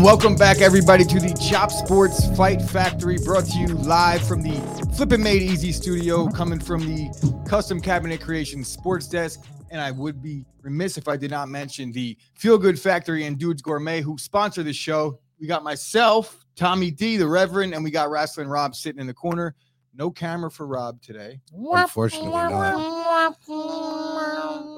And welcome back, everybody, to the Chop Sports Fight Factory, brought to you live from the Flippin' Made Easy studio, coming from the Custom Cabinet Creation Sports Desk. And I would be remiss if I did not mention the Feel Good Factory and Dudes Gourmet, who sponsor the show. We got myself, Tommy Dee, the Reverend, and we got Rasslin' Rob sitting in the corner. No camera for Rob today. Unfortunately, not.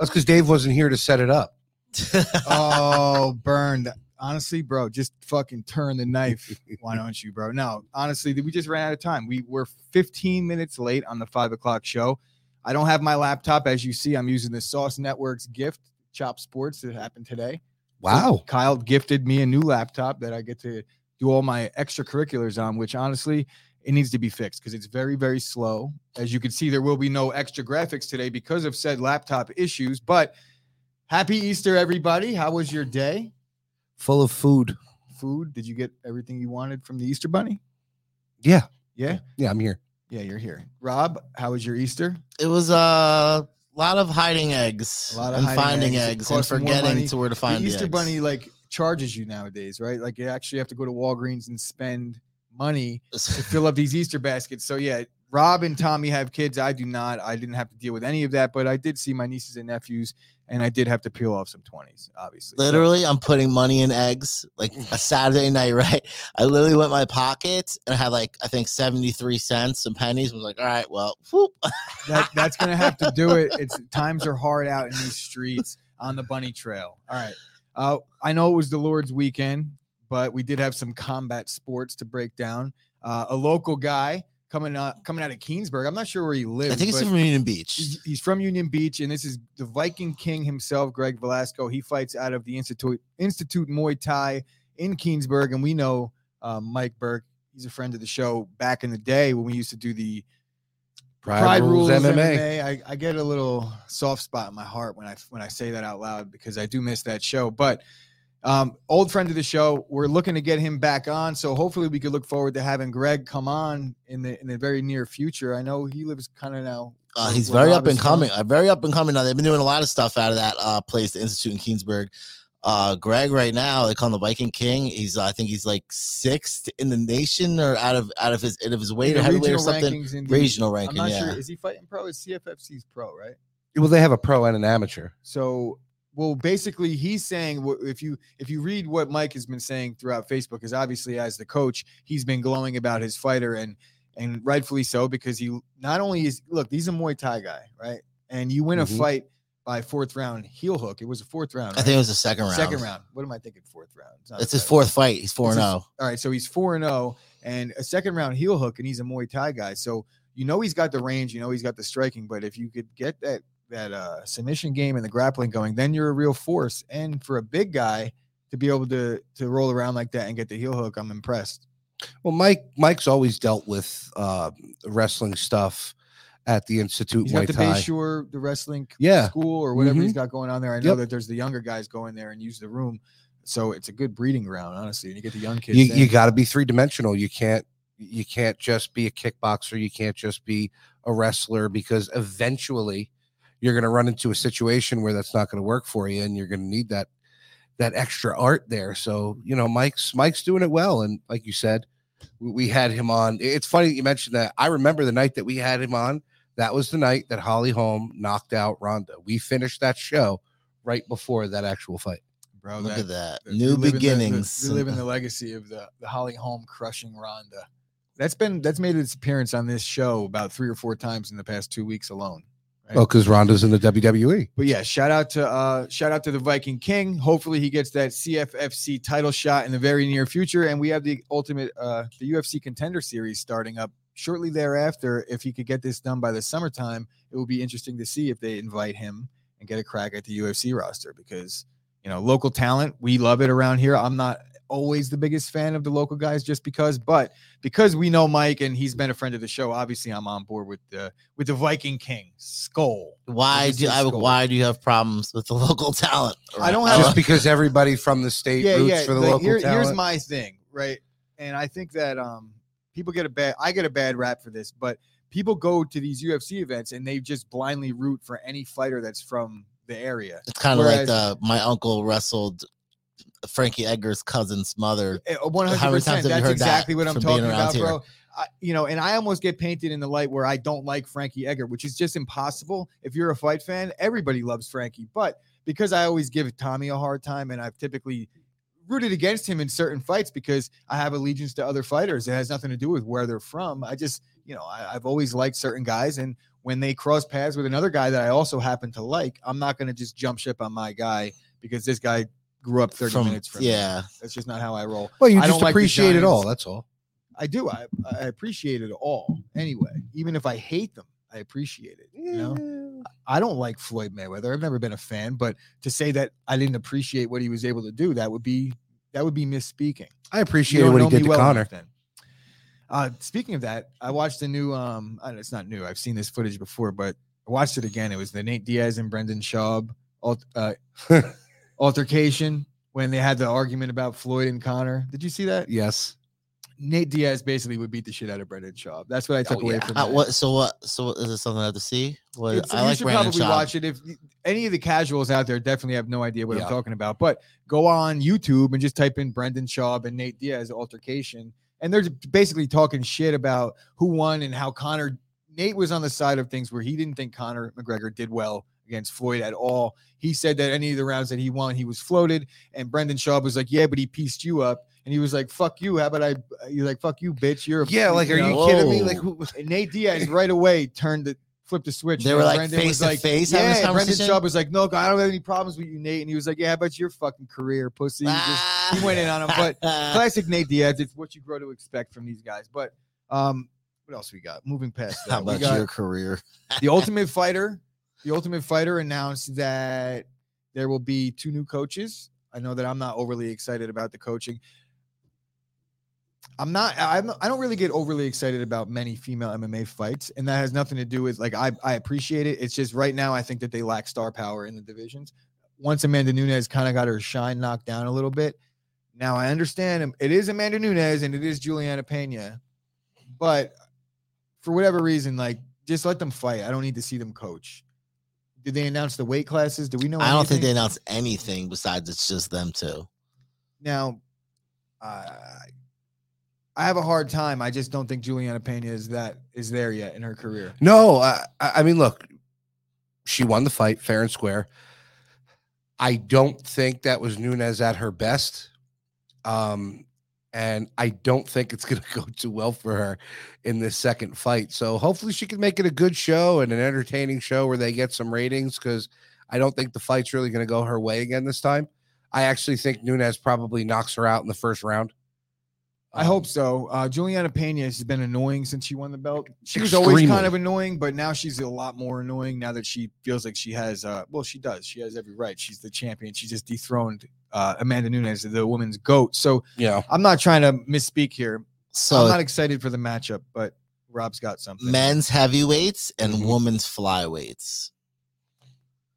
That's because Dave wasn't here to set it up. oh, burned. Honestly, bro, just fucking turn the knife. Why don't you, bro? No, honestly, we just ran out of time. We were 15 minutes late on the five o'clock show. I don't have my laptop. As you see, I'm using the Sauce Network's gift, Chop Sports, that happened today. Wow. So Kyle gifted me a new laptop that I get to do all my extracurriculars on, which honestly, it needs to be fixed because it's very, very slow. As you can see, there will be no extra graphics today because of said laptop issues. But happy Easter, everybody. How was your day? Full of food. Food? Did you get everything you wanted from the Easter Bunny? Yeah. Yeah. Yeah, I'm here. Yeah, you're here. Rob, how was your Easter? It was uh, a lot of hiding eggs A lot of and hiding finding eggs. It eggs, and costs more money. forgetting to where to find the the Easter eggs. Bunny like charges you nowadays, right? Like you actually have to go to Walgreens and spend money to fill up these Easter baskets. So yeah, Rob and Tommy have kids. I do not. I didn't have to deal with any of that, but I did see my nieces and nephews, and I did have to peel off some twenties, obviously. So- Literally, I'm putting money in eggs like a Saturday night, right? I literally went in my pocket and I had like I think 73 cents and pennies. I was like, all right, well, whoop. that, that's gonna have to do it. It's times are hard out in these streets on the bunny trail. All right. Uh, I know it was the Lord's weekend, but we did have some combat sports to break down. Uh, a local guy coming out coming out of Keansburg. I'm not sure where he lives. I think it's but from Union Beach. he's, he's from Union Beach, and this is the Viking King himself, Greg Velasco. He fights out of the Institute Institute Muay Thai in Keansburg, and we know uh, Mike Burke. He's a friend of the show back in the day when we used to do the Pride, Rules, MMA. I, I get a little soft spot in my heart when I when I say that out loud because I do miss that show. But um, old friend of the show, we're looking to get him back on. So hopefully we could look forward to having Greg come on in the in the very near future. I know he lives kind of now. Uh, he's very Rob up and coming. Uh, very up and coming now. They've been doing a lot of stuff out of that uh, place, the Institute in Keansburg. Uh, Greg, right now, they call him the Viking King. He's, uh, I think, he's like sixth in the nation, or out of out of his out of his weight or the heavyweight or regional something. rankings the- Regional I'm ranking, not yeah. sure. Is he fighting pro? Is CFFC's pro, right? Well, they have a pro and an amateur. So, well, basically, he's saying if you if you read what Mike has been saying throughout Facebook, because obviously as the coach, he's been glowing about his fighter, and and rightfully so because he not only is look, he's a Muay Thai guy, right? And you win Mhm. a fight by fourth round heel hook. It was a fourth round. I think it was the second round. second round. What am I thinking? Fourth round. It's, It's his fourth fight. He's four It's and his- zero. All right, so he's four and zero, and a second round heel hook, and he's a Muay Thai guy. So you know he's got the range, you know he's got the striking. But if you could get that that uh, submission game and the grappling going, then you're a real force. And for a big guy to be able to to roll around like that and get the heel hook, I'm impressed. Well, Mike Mike's always dealt with uh, wrestling stuff at the Institute He's Muay got the Thai. Bayshore, the wrestling Yeah. school or whatever he's Mhm. got going on there. I know Yep. that there's the younger guys going there and use the room. So it's a good breeding ground, honestly. And you get the young kids. You, you got to be three dimensional. You can't you can't just be a kickboxer. You can't just be a wrestler because eventually you're going to run into a situation where that's not going to work for you, and you're going to need that that extra art there. So you know, Mike's Mike's doing it well, and like you said, we, we had him on. It's funny that you mentioned that. I remember the night that we had him on. That was the night that Holly Holm knocked out Ronda. We finished that show right before that actual fight. bro. Look that- at that. that- New we live in the- the- beginnings. we live in the legacy of the the Holly Holm crushing Ronda. That's been that's made its appearance on this show about three or four times in the past two weeks alone. Well, because Ronda's in the. WWE. But yeah, shout out to uh shout out to the Viking King. Hopefully he gets that CFFC title shot in the very near future. And we have the ultimate uh the UFC contender series starting up shortly thereafter. If he could get this done by the summertime, it will be interesting to see if they invite him and get a crack at the UFC roster because you know local talent, we love it around here. I'm not always the biggest fan of the local guys just because, but because we know Mike and he's been a friend of the show, obviously I'm on board with the with the Viking King Skull. Why do I, skull. why do you have problems with the local talent? I don't have- just because everybody from the state roots for the like, local here- talent. Here's my thing, right? And I think that um people get a bad I get a bad rap for this, but people go to these UFC events and they just blindly root for any fighter that's from the area. It's kind of like Whereas- uh, my uncle wrestled Frankie Edgar's cousin's mother. Eh, One How hundred many times percent. have you That's heard that exactly what I'm talking about, here? bro. I, you know, and I almost get painted in the light where I don't like Frankie Edgar, which is just impossible. If you're a fight fan, everybody loves Frankie, but because I always give Tommy a hard time, and I've typically rooted against him in certain fights because I have allegiance to other fighters. It has nothing to do with where they're from. I just, you know, I, I've always liked certain guys, and when they cross paths with another guy that I also happen to like, I'm not going to just jump ship on my guy because this guy grew up 30 From minutes from me. yeah, That's just not how I roll. Well, you I just don't like appreciate it all. That's all. I do. I, I appreciate it all anyway. Even if I hate them, I appreciate it. You know, I don't like Floyd Mayweather. I've never been a fan, but to say that I didn't appreciate what he was able to do, that would be that would be misspeaking. I appreciate what he did to well Conor. then. Uh, speaking of that, I watched the new. Um, it's not new. I've seen this footage before, but I watched it again. It was the Nate Diaz and Brendan Schaub uh, altercation when they had the argument about Floyd and Conor. Did you see that? yes. Nate Diaz basically would beat the shit out of Brendan Schaub. That's what I took Oh, away yeah. from Uh, that. what? So what? So what, is it something I have to see? What? It's- I you like should Brendan probably Schaub. watch it. If any of the casuals out there definitely have no idea what Yeah. I'm talking about, but go on YouTube and just type in Brendan Schaub and Nate Diaz altercation, and they're basically talking shit about who won and how Conor. Nate was on the side of things where he didn't think Conor McGregor did well against Floyd at all. He said that any of the rounds that he won, he was floated, and Brendan Schaub was like, "Yeah, but he pieced you up." And he was like, "Fuck you! How about I?" You're like, "Fuck you, bitch! You're a Yeah. Like, are you know? kidding me? Like, who, And Nate Diaz right away turned the flipped the switch. They were, like, Brendan face was to like, face having Yeah, Brendan? Schaub was like, "No, I don't have any problems with you, Nate." And he was like, "Yeah, how about your fucking career, pussy?" He, just, he went in on him, but classic Nate Diaz. It's what you grow to expect from these guys. But um, what else we got? Moving past that, how about your career? the Ultimate Fighter. The Ultimate Fighter announced that there will be two new coaches. I know that I'm not overly excited about the coaching. I'm not. I'm, I don't really get overly excited about many female MMA fights, and that has nothing to do with like I. I appreciate it. It's just right now I think that they lack star power in the divisions. Once Amanda Nunes kind of got her shine knocked down a little bit. Now I understand it is Amanda Nunes and it is Julianna Pena, but for whatever reason, like just let them fight. I don't need to see them coach. Did they announce the weight classes? Do we know? I don't think they announced anything besides it's just them two. Now, I I have a hard time. I just don't think Julianna Pena is that is there yet in her career. No, I, I I mean, look, she won the fight fair and square. I don't think that was Nunes at her best. Um, and I don't think it's going to go too well for her in this second fight. So hopefully she can make it a good show and an entertaining show where they get some ratings because I don't think the fight's really going to go her way again this time. I actually think Nunes probably knocks her out in the first round. I hope Um, so. Uh, Julianna Pena has been annoying since she won the belt. She was always kind of annoying, but now she's a lot more annoying now that she feels like she has. Uh, well, she does. She has every right. She's the champion. She just dethroned uh, Amanda Nunes, the woman's goat. So yeah, I'm not trying to misspeak here. So I'm not excited for the matchup, but Rob's got something. men's heavyweights and Mhm. women's flyweights.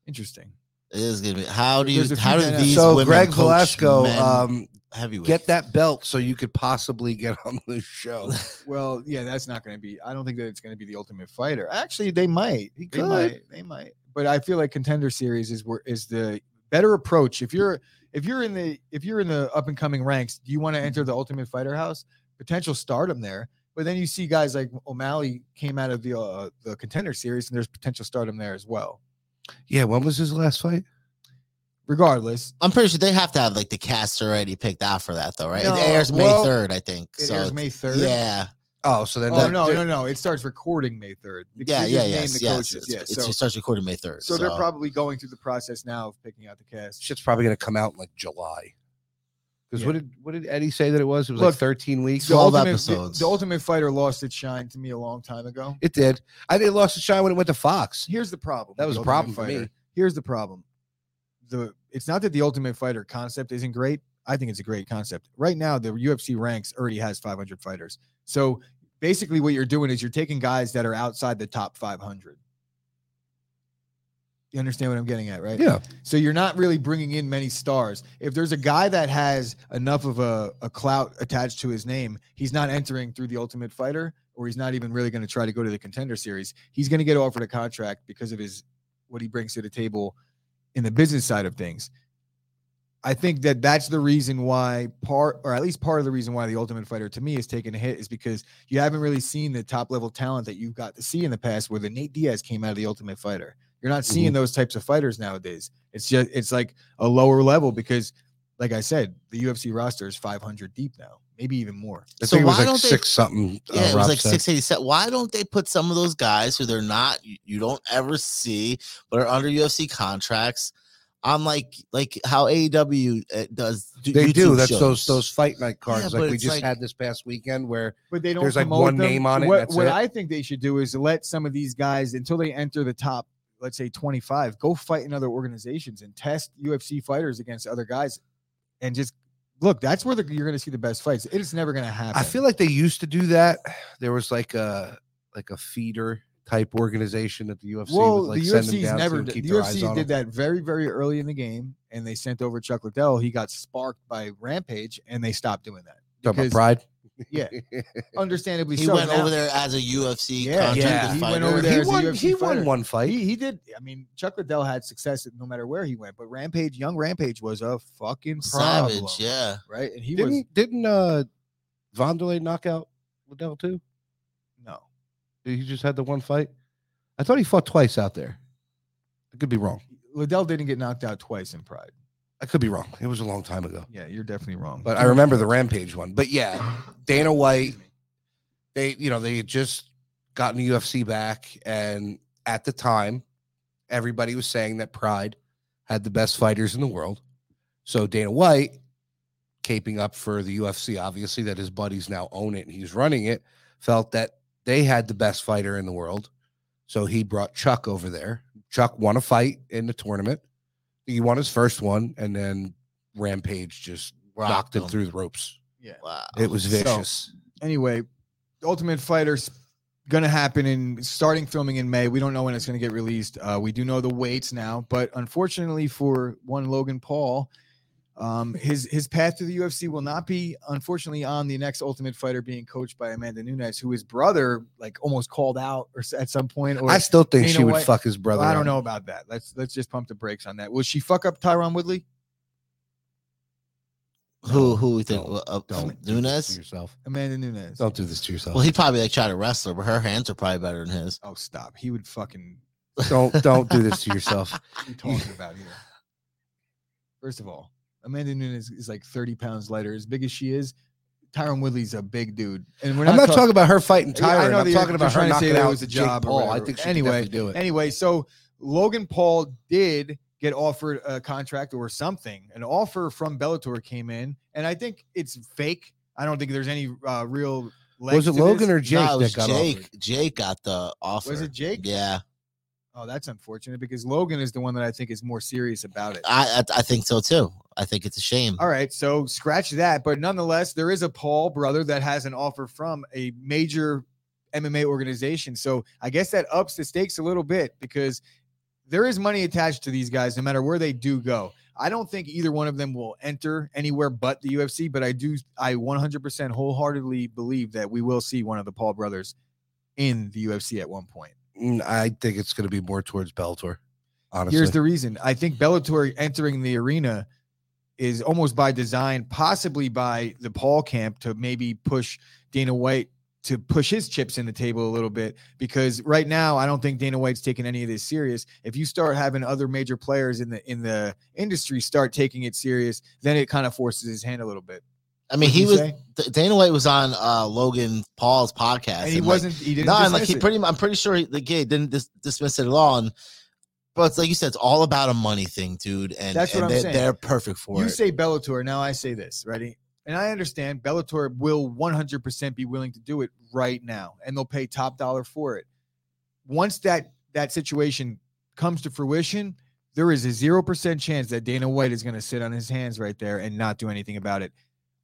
Interesting. It is gonna be. How do you? There's a few How do men these so women Greg coach Velasco, men um, heavyweights? get that belt so you could possibly get on the show. Well, yeah, that's not going to be. I don't think that it's going to be the Ultimate Fighter. Actually, they might. They could. might. They might. But I feel like Contender Series is where is the better approach. If you're if you're in the if you're in the up and coming ranks, do you want to enter the Ultimate Fighter house? Potential stardom there. But then you see guys like O'Malley came out of the uh, the Contender Series, and there's potential stardom there as well. Yeah, when was his last fight? Regardless, I'm pretty sure they have to have like the cast already picked out for that, though, right? No, it airs May well, 3rd, I think. it so airs it's- May third. Yeah, Oh, so then Oh that- no, no, no! It starts recording May third. yeah, yeah, yes, yes. It's, Yeah, so, it starts recording May 3rd. so they're probably going through the process now of picking out the cast. shit's probably gonna come out in like July. Because Yeah. what did what did Eddie say that it was? It was Look, like 13 weeks. the 12 ultimate, episodes. The, Ultimate Fighter lost its shine to me a long time ago. It did. I think it lost its shine when it went to Fox. Here's the problem. That was a problem for me. Here's the problem. The it's not that the Ultimate Fighter concept isn't great. I think it's a great concept. Right now, the UFC ranks already has 500 fighters. So basically, what you're doing is you're taking guys that are outside the top 500. You understand what I'm getting at, right? Yeah. So you're not really bringing in many stars. If there's a guy that has enough of a, a clout attached to his name, he's not entering through the Ultimate Fighter, or he's not even really going to try to go to the Contender Series. He's going to get offered a contract because of his what he brings to the table in the business side of things. I think that that's the reason why part, or at least part of the reason why the Ultimate Fighter to me is taking a hit is because you haven't really seen the top level talent that you've got to see in the past. Where the Nate Diaz came out of the Ultimate Fighter, you're not seeing those types of fighters nowadays. It's just it's like a lower level because, like I said, the UFC roster is 500 deep now, maybe even more. I So think it was why like don't they- something. Yeah, uh, it was Rob like said. six eighty seven. Why don't they put some of those guys who they're not you, you don't ever see but are under UFC contracts on like like how AEW uh, does do They do. That's those shows? those fight night cards but like we just like- had this past weekend where but they don't. There's, like, one them. name on it, What, that's what it. I think they should do is let some of these guys until they enter the top, let's say 25, go fight in other organizations and test UFC fighters against other guys, and just look. That's where the, you're going to see the best fights. It is never going to happen. I feel like they used to do that. There was like a like a feeder type organization that the UFC well, would like the send them UFC's down never. to did- keep The their UFC on did them. that very, very early in the game, and they sent over Chuck Liddell. He got sparked by Rampage, and they stopped doing that. Talking because- about pride. Yeah, understandably He so. went Now- over there as a UFC Yeah, yeah, he fighter. went over there He as a won. UFC He won one fight. He, he did. I mean, Chuck Liddell had success no matter where he went, but Rampage, young Rampage, was a fucking problem, Savage, yeah. right? And he didn't didn't uh Wanderlei knock out Liddell too? He just had the one fight. I thought he fought twice out there. I could be wrong. Liddell didn't get knocked out twice in Pride. I could be wrong. It was a long time ago. Yeah, you're definitely wrong. But I remember the Rampage one. But yeah, Dana White, they you know they had just gotten the UFC back, and at the time, everybody was saying that Pride had the best fighters in the world. So Dana White, caping up for the UFC, obviously that his buddies now own it and he's running it, felt that they had the best fighter in the world. So he brought Chuck over there. Chuck won a fight in the tournament. He won his first one, and then Rampage just Rocked knocked him him. through the ropes. yeah. Wow. It was So- vicious. Anyway, Ultimate Fighter's gonna happen in starting filming in May. We don't know when it's gonna get released. Uh, we do know the weights now, but unfortunately for one Logan Paul, um, his his path to the UFC will not be unfortunately on the next Ultimate Fighter being coached by Amanda Nunes, who his brother like almost called out or at some point. Or I still think you she would what? fuck his brother. Well, I don't up. know about that. Let's let's just pump the brakes on that. Will she fuck up Tyron Woodley? Who who we think Don't- uh, Don't do this Nunes? yourself. Amanda Nunes. Don't do this to yourself. Well, he probably like tried to wrestle her, but her hands are probably better than his. Oh, stop. He would fucking don't don't do this to yourself. What are you talking about here? First of all, Amanda Nunes is like 30 pounds lighter. As big as she is, Tyron Woodley's a big dude. And we're not. I'm not talk- talking about her fighting Tyron. know I'm that talking about her trying to say knocking that out was a job or Paul. I think she Anyway, could definitely do it. Anyway, so Logan Paul did get offered a contract or something. An offer from Bellator came in, and I think it's fake. I don't think there's any uh, real. Was it to Logan this. or Jake no, it was that got Jake. offered? Jake got the offer. Was it Jake? Yeah, Oh, that's unfortunate because Logan is the one that I think is more serious about it. I, I I think so too. I think it's a shame. All right, so scratch that. But nonetheless, there is a Paul brother that has an offer from a major MMA organization. So I guess that ups the stakes a little bit because there is money attached to these guys, no matter where they do go. I don't think either one of them will enter anywhere but the UFC, but I do, I 100% wholeheartedly believe that we will see one of the Paul brothers in the UFC at one point. Mm, I think it's going to be more towards Bellator. Honestly, Here's the reason. I think Bellator entering the arena is almost by design, possibly by the Paul camp to maybe push Dana White to push his chips in the table a little bit because right now I don't think Dana White's taking any of this serious. If you start having other major players in the in the industry start taking it serious, then it kind of forces his hand a little bit. I mean, What'd he was say? Dana White was on uh Logan Paul's podcast, and he like, wasn't. he didn't. no, and like he pretty. I'm pretty sure he, the kid didn't dis- dismiss it at all. And but it's like you said, it's all about a money thing, dude. And That's what and I'm they're, saying. they're perfect for it. you it. say Bellator. Now I say this, ready? And I understand Bellator will 100% be willing to do it right now, and they'll pay top dollar for it. Once that that situation comes to fruition, there is a zero percent chance that Dana White is going to sit on his hands right there and not do anything about it.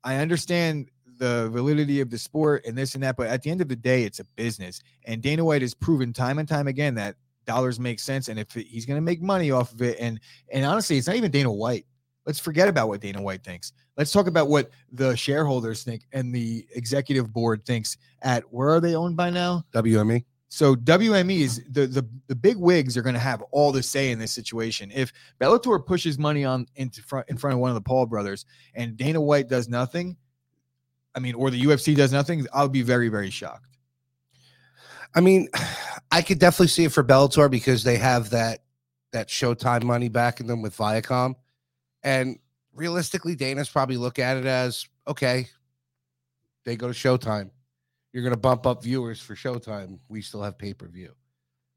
I understand the validity of the sport and this and that, but at the end of the day, it's a business, and Dana White has proven time and time again that dollars make sense, and if he's going to make money off of it, and and honestly, it's not even Dana White. Let's forget about what Dana White thinks. Let's talk about what the shareholders think and the executive board thinks. At where are they owned by now? WME. So WME is the the the big wigs are going to have all the say in this situation. If Bellator pushes money on into front in front of one of the Paul brothers and Dana White does nothing, I mean, or the UFC does nothing, I'll be very very shocked. I mean, I could definitely see it for Bellator because they have that that Showtime money backing them with Viacom, and realistically, Dana's probably look at it as okay. They go to Showtime. You're going to bump up viewers for Showtime. We still have pay per view.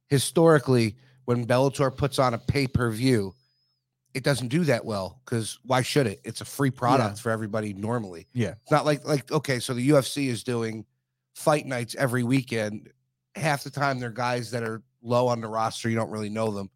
Historically, when Bellator puts on a pay per view, it doesn't do that well because why should it? It's a free product Yeah. for everybody normally. Yeah. It's not like like okay, so the UFC is doing fight nights every weekend. Half the time they're guys that are low on the roster. You don't really know them.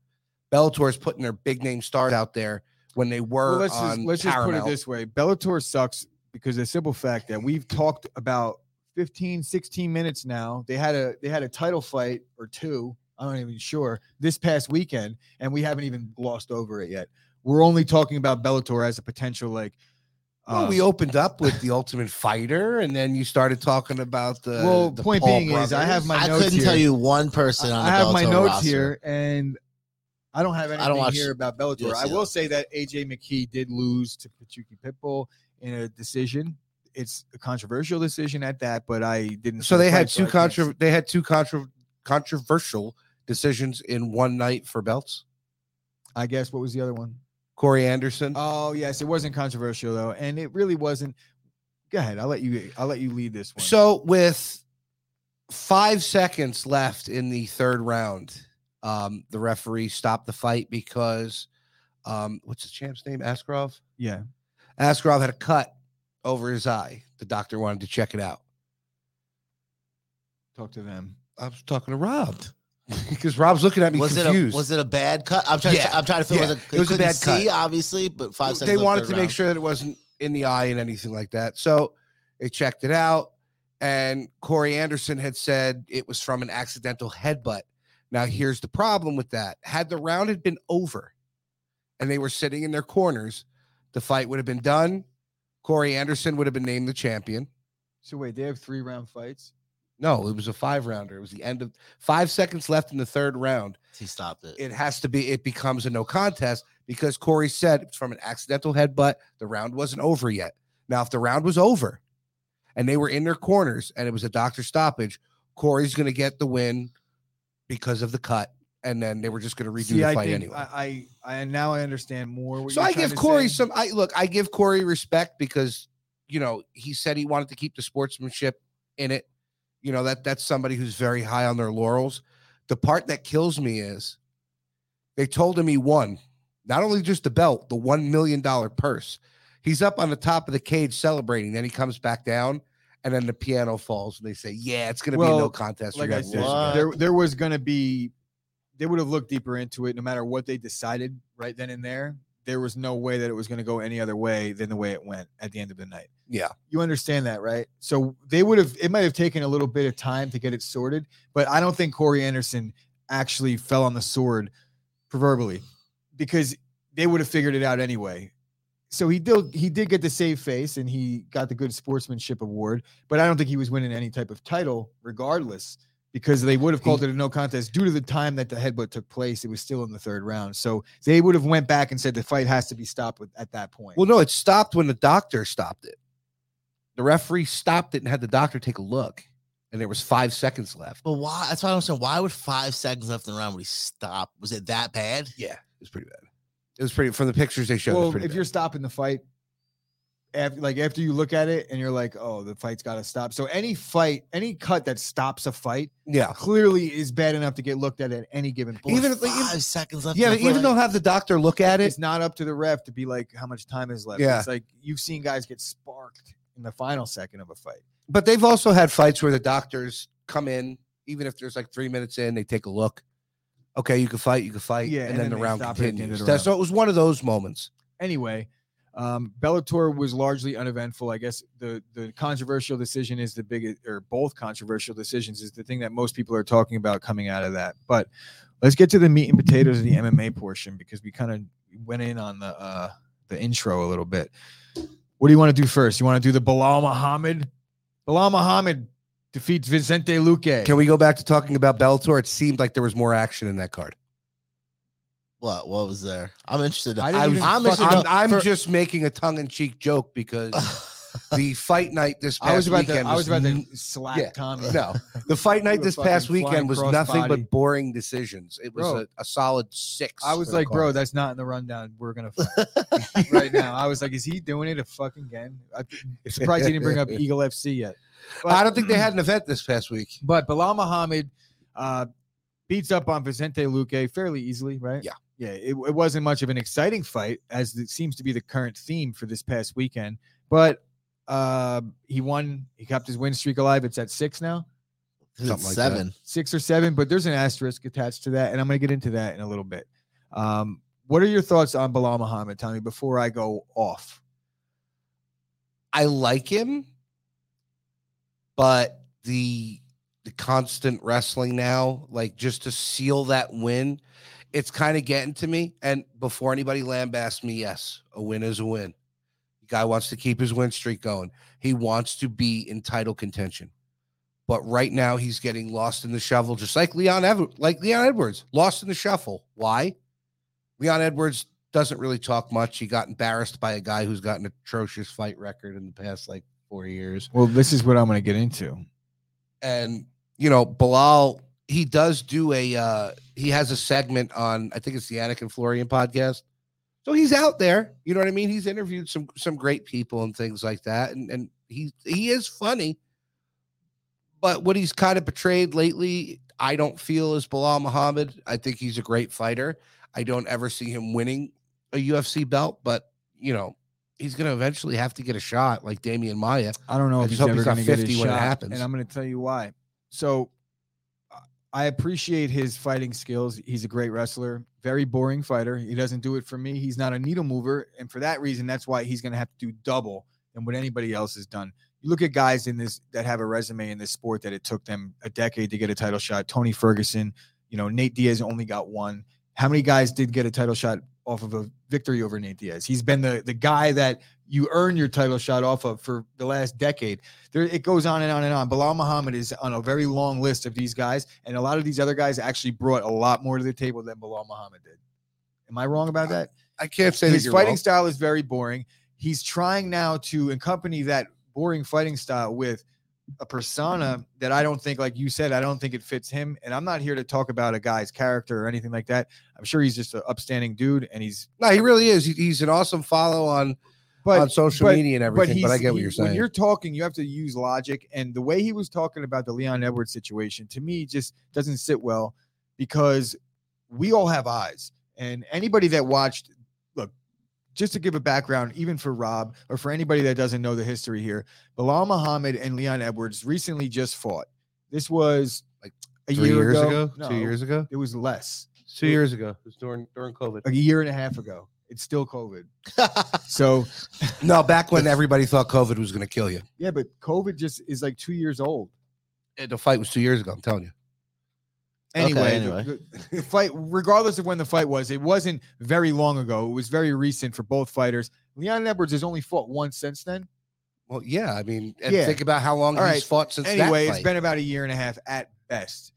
Bellator is putting their big name stars out there when they were Well, let's on just let's just put it this way: Bellator sucks because the simple fact that we've talked about 15, 16 minutes now. They had a they had a title fight or two. I'm not even sure this past weekend, and we haven't even glossed over it yet. We're only talking about Bellator as a potential like. Well, um, we opened up with the Ultimate Fighter, and then you started talking about the. Well, the point Paul being is I have brothers. my I notes couldn't tell you one person on I the have my notes roster. here, and I don't have anything I don't watch here about Bellator. I will though. say that AJ McKee did lose to Patricky Pitbull in a decision. It's a controversial decision at that, but I didn't. So they had fight, two I can't contra- They had two contra- controversial decisions in one night for belts. I guess what was the other one? Corey Anderson. Oh yes, it wasn't controversial though, and it really wasn't. Go ahead. I'll let you. I'll let you lead this one. So with five seconds left in the third round, um, the referee stopped the fight because um, what's the champ's name? Askarov. yeah, Askarov had a cut over his eye. The doctor wanted to check it out. talk to them. I was talking to Rob because Rob's looking at me Was confused. it a was it a bad cut? I'm trying. Yeah, To, I'm trying to feel. yeah, Was it, it was a couldn't bad cut. obviously, but five seconds. they wanted third to make sure that it wasn't in the eye and anything like that. So they checked it out, and Corey Anderson had said it was from an accidental headbutt. Now, here's the problem with that: had the round had been over, and they were sitting in their corners, the fight would have been done. Corey Anderson would have been named the champion. So wait, they have three round fights. No, it was a five rounder. It was the end of five seconds left in the third round. He stopped it. it has to be it becomes a no contest because Corey said it's from an accidental headbutt. The round wasn't over yet. Now, if the round was over and they were in their corners and it was a doctor stoppage, Corey's going to get the win because of the cut, and then they were just going to redo See, the I fight think anyway. I, I I now I understand more. What so I give Corey some. I look. I give Corey respect because you know he said he wanted to keep the sportsmanship in it. You know that that's somebody who's very high on their laurels. The part that kills me is they told him he won not only just the belt, the one million dollar purse. He's up on the top of the cage celebrating. Then he comes back down, and then the piano falls, and they say, "Yeah, it's going to be no contest." like I said, lose What? again." there there was going to be, they would have looked deeper into it, no matter what they decided right then and there. There was no way that it was going to go any other way than the way it went at the end of the night. Yeah. You understand that, right? So they would have. It might have taken a little bit of time to get it sorted, but I don't think Corey Anderson actually fell on the sword, proverbially, because they would have figured it out anyway. So he did. He did get the save face, and he got the good sportsmanship award. But I don't think he was winning any type of title, regardless, because they would have called it a no contest due to the time that the headbutt took place. It was still in the third round, so they would have went back and said the fight has to be stopped with, at that point. Well, no, it stopped when the doctor stopped it. The referee stopped it and had the doctor take a look, and there was five seconds left. But why? That's why I'm saying. Why would five seconds left in the round would he stop? Was it that bad? Yeah, it was pretty bad. It was pretty from the pictures they showed. it was well, pretty if bad. you're stopping the fight, after like after you look at it and you're like, oh, the fight's got to stop. So any fight, any cut that stops a fight, yeah, clearly is bad enough to get looked at at any given point. Even Even if- like, five seconds left. yeah, in but the even fight. though have the doctor look at it, it's not up to the ref to be like how much time is left. Yeah. It's like you've seen guys get sparked in the final second of a fight. but they've also had fights where the doctors come in, even if there's like three minutes in, they take a look. Okay, you can fight, you can fight, Yeah, and, and then, then the round stop it at the continues. the round. So it was one of those moments. Anyway, um, Bellator was largely uneventful. I guess the the controversial decision is the biggest, or both controversial decisions is the thing that most people are talking about coming out of that. But let's get to the meat and potatoes of the MMA portion because we kind of went in on the uh, the intro a little bit. What do you want to do first? You want to do the Belal Muhammad? Belal Muhammad defeats Vicente Luque. Can we go back to talking about Bellator? It seemed like there was more action in that card. What? What was there? I'm interested. I didn't I even I'm interested. I'm, I'm for- just making a tongue-in-cheek joke because the fight night this past I was about to. weekend I was about to slap yeah, Tommy. no the fight night this past weekend was nothing body. but boring decisions. It was Bro. a, a solid six. I was like, bro, that's not in the rundown. We're gonna fight right now. I was like, is he doing it a fucking again? I'm surprised he didn't bring up Eagle FC yet. But, I don't think they had an event this past week. But Belal Muhammad uh, beats up on Vicente Luque fairly easily, right? Yeah. Yeah. It, it wasn't much of an exciting fight, as it seems to be the current theme for this past weekend. But uh, he won. He kept his win streak alive. It's at six now, something like seven. six or seven. But there's an asterisk attached to that, and I'm going to get into that in a little bit. Um, what are your thoughts on Belal Muhammad, Tommy? Before I go off, I like him, but the the constant wrestling now, like just to seal that win, it's kind of getting to me. And before anybody lambasts me, yes, a win is a win. The guy wants to keep his win streak going. He wants to be in title contention. But right now he's getting lost in the shovel, just like Leon Ev- like Leon Edwards, lost in the shuffle. Why? Leon Edwards doesn't really talk much. He got embarrassed by a guy who's got an atrocious fight record in the past like four years. well, this is what I'm going to get into. And you know, Belal, he does do a uh he has a segment on I think it's the Anakin Florian podcast. So he's out there, you know what I mean? He's interviewed some some great people and things like that. And and he he is funny. But what he's kind of portrayed lately, I don't feel is Belal Muhammad. I think he's a great fighter. I don't ever see him winning a UFC belt, but you know, he's gonna eventually have to get a shot like Demian Maia. I don't know I if he's ever going to get 50 his when it shot, happens. and I'm going to tell you why. So, I appreciate his fighting skills. He's a great wrestler, very boring fighter. He doesn't do it for me. He's not a needle mover, and for that reason, that's why he's going to have to do double than what anybody else has done. You look at guys in this that have a resume in this sport that it took them a decade to get a title shot. Tony Ferguson, you know, Nate Diaz only got one. How many guys did get a title shot off of a victory over Nate Diaz? He's been the the guy that you earn your title shot off of for the last decade. There, it goes on and on and on. Belal Muhammad is on a very long list of these guys, and a lot of these other guys actually brought a lot more to the table than Belal Muhammad did. Am I wrong about that? I can't say that His fighting wrong. style is very boring. He's trying now to accompany that boring fighting style with a persona that I don't think, like you said, I don't think it fits him. And I'm not here to talk about a guy's character or anything like that. I'm sure he's just an upstanding dude, and he's No, he really is. He- He's an awesome follow on but on social but- media and everything. But, I get what you're saying. When you're talking, you have to use logic. And the way he was talking about the Leon Edwards situation to me just doesn't sit well because we all have eyes. And anybody that watched, just to give a background, even for Rob or for anybody that doesn't know the history here, Belal Muhammad and Leon Edwards recently just fought. This was Like a Three year years ago. ago, No, two years ago, It was less. two years ago. It was during during COVID. A year and a half ago. It's still COVID. So No, back when everybody thought COVID was going to kill you. yeah, but COVID just is like two years old. The fight was two years ago. I'm telling you. Okay, Anyway, the- anyway. The, the fight, regardless of when the fight was, it wasn't very long ago. It was very recent for both fighters. Leon Edwards has only fought once since then. Well, yeah. I mean, and Yeah. think about how long All he's right. fought since Anyway, it's been about a year and a half at best.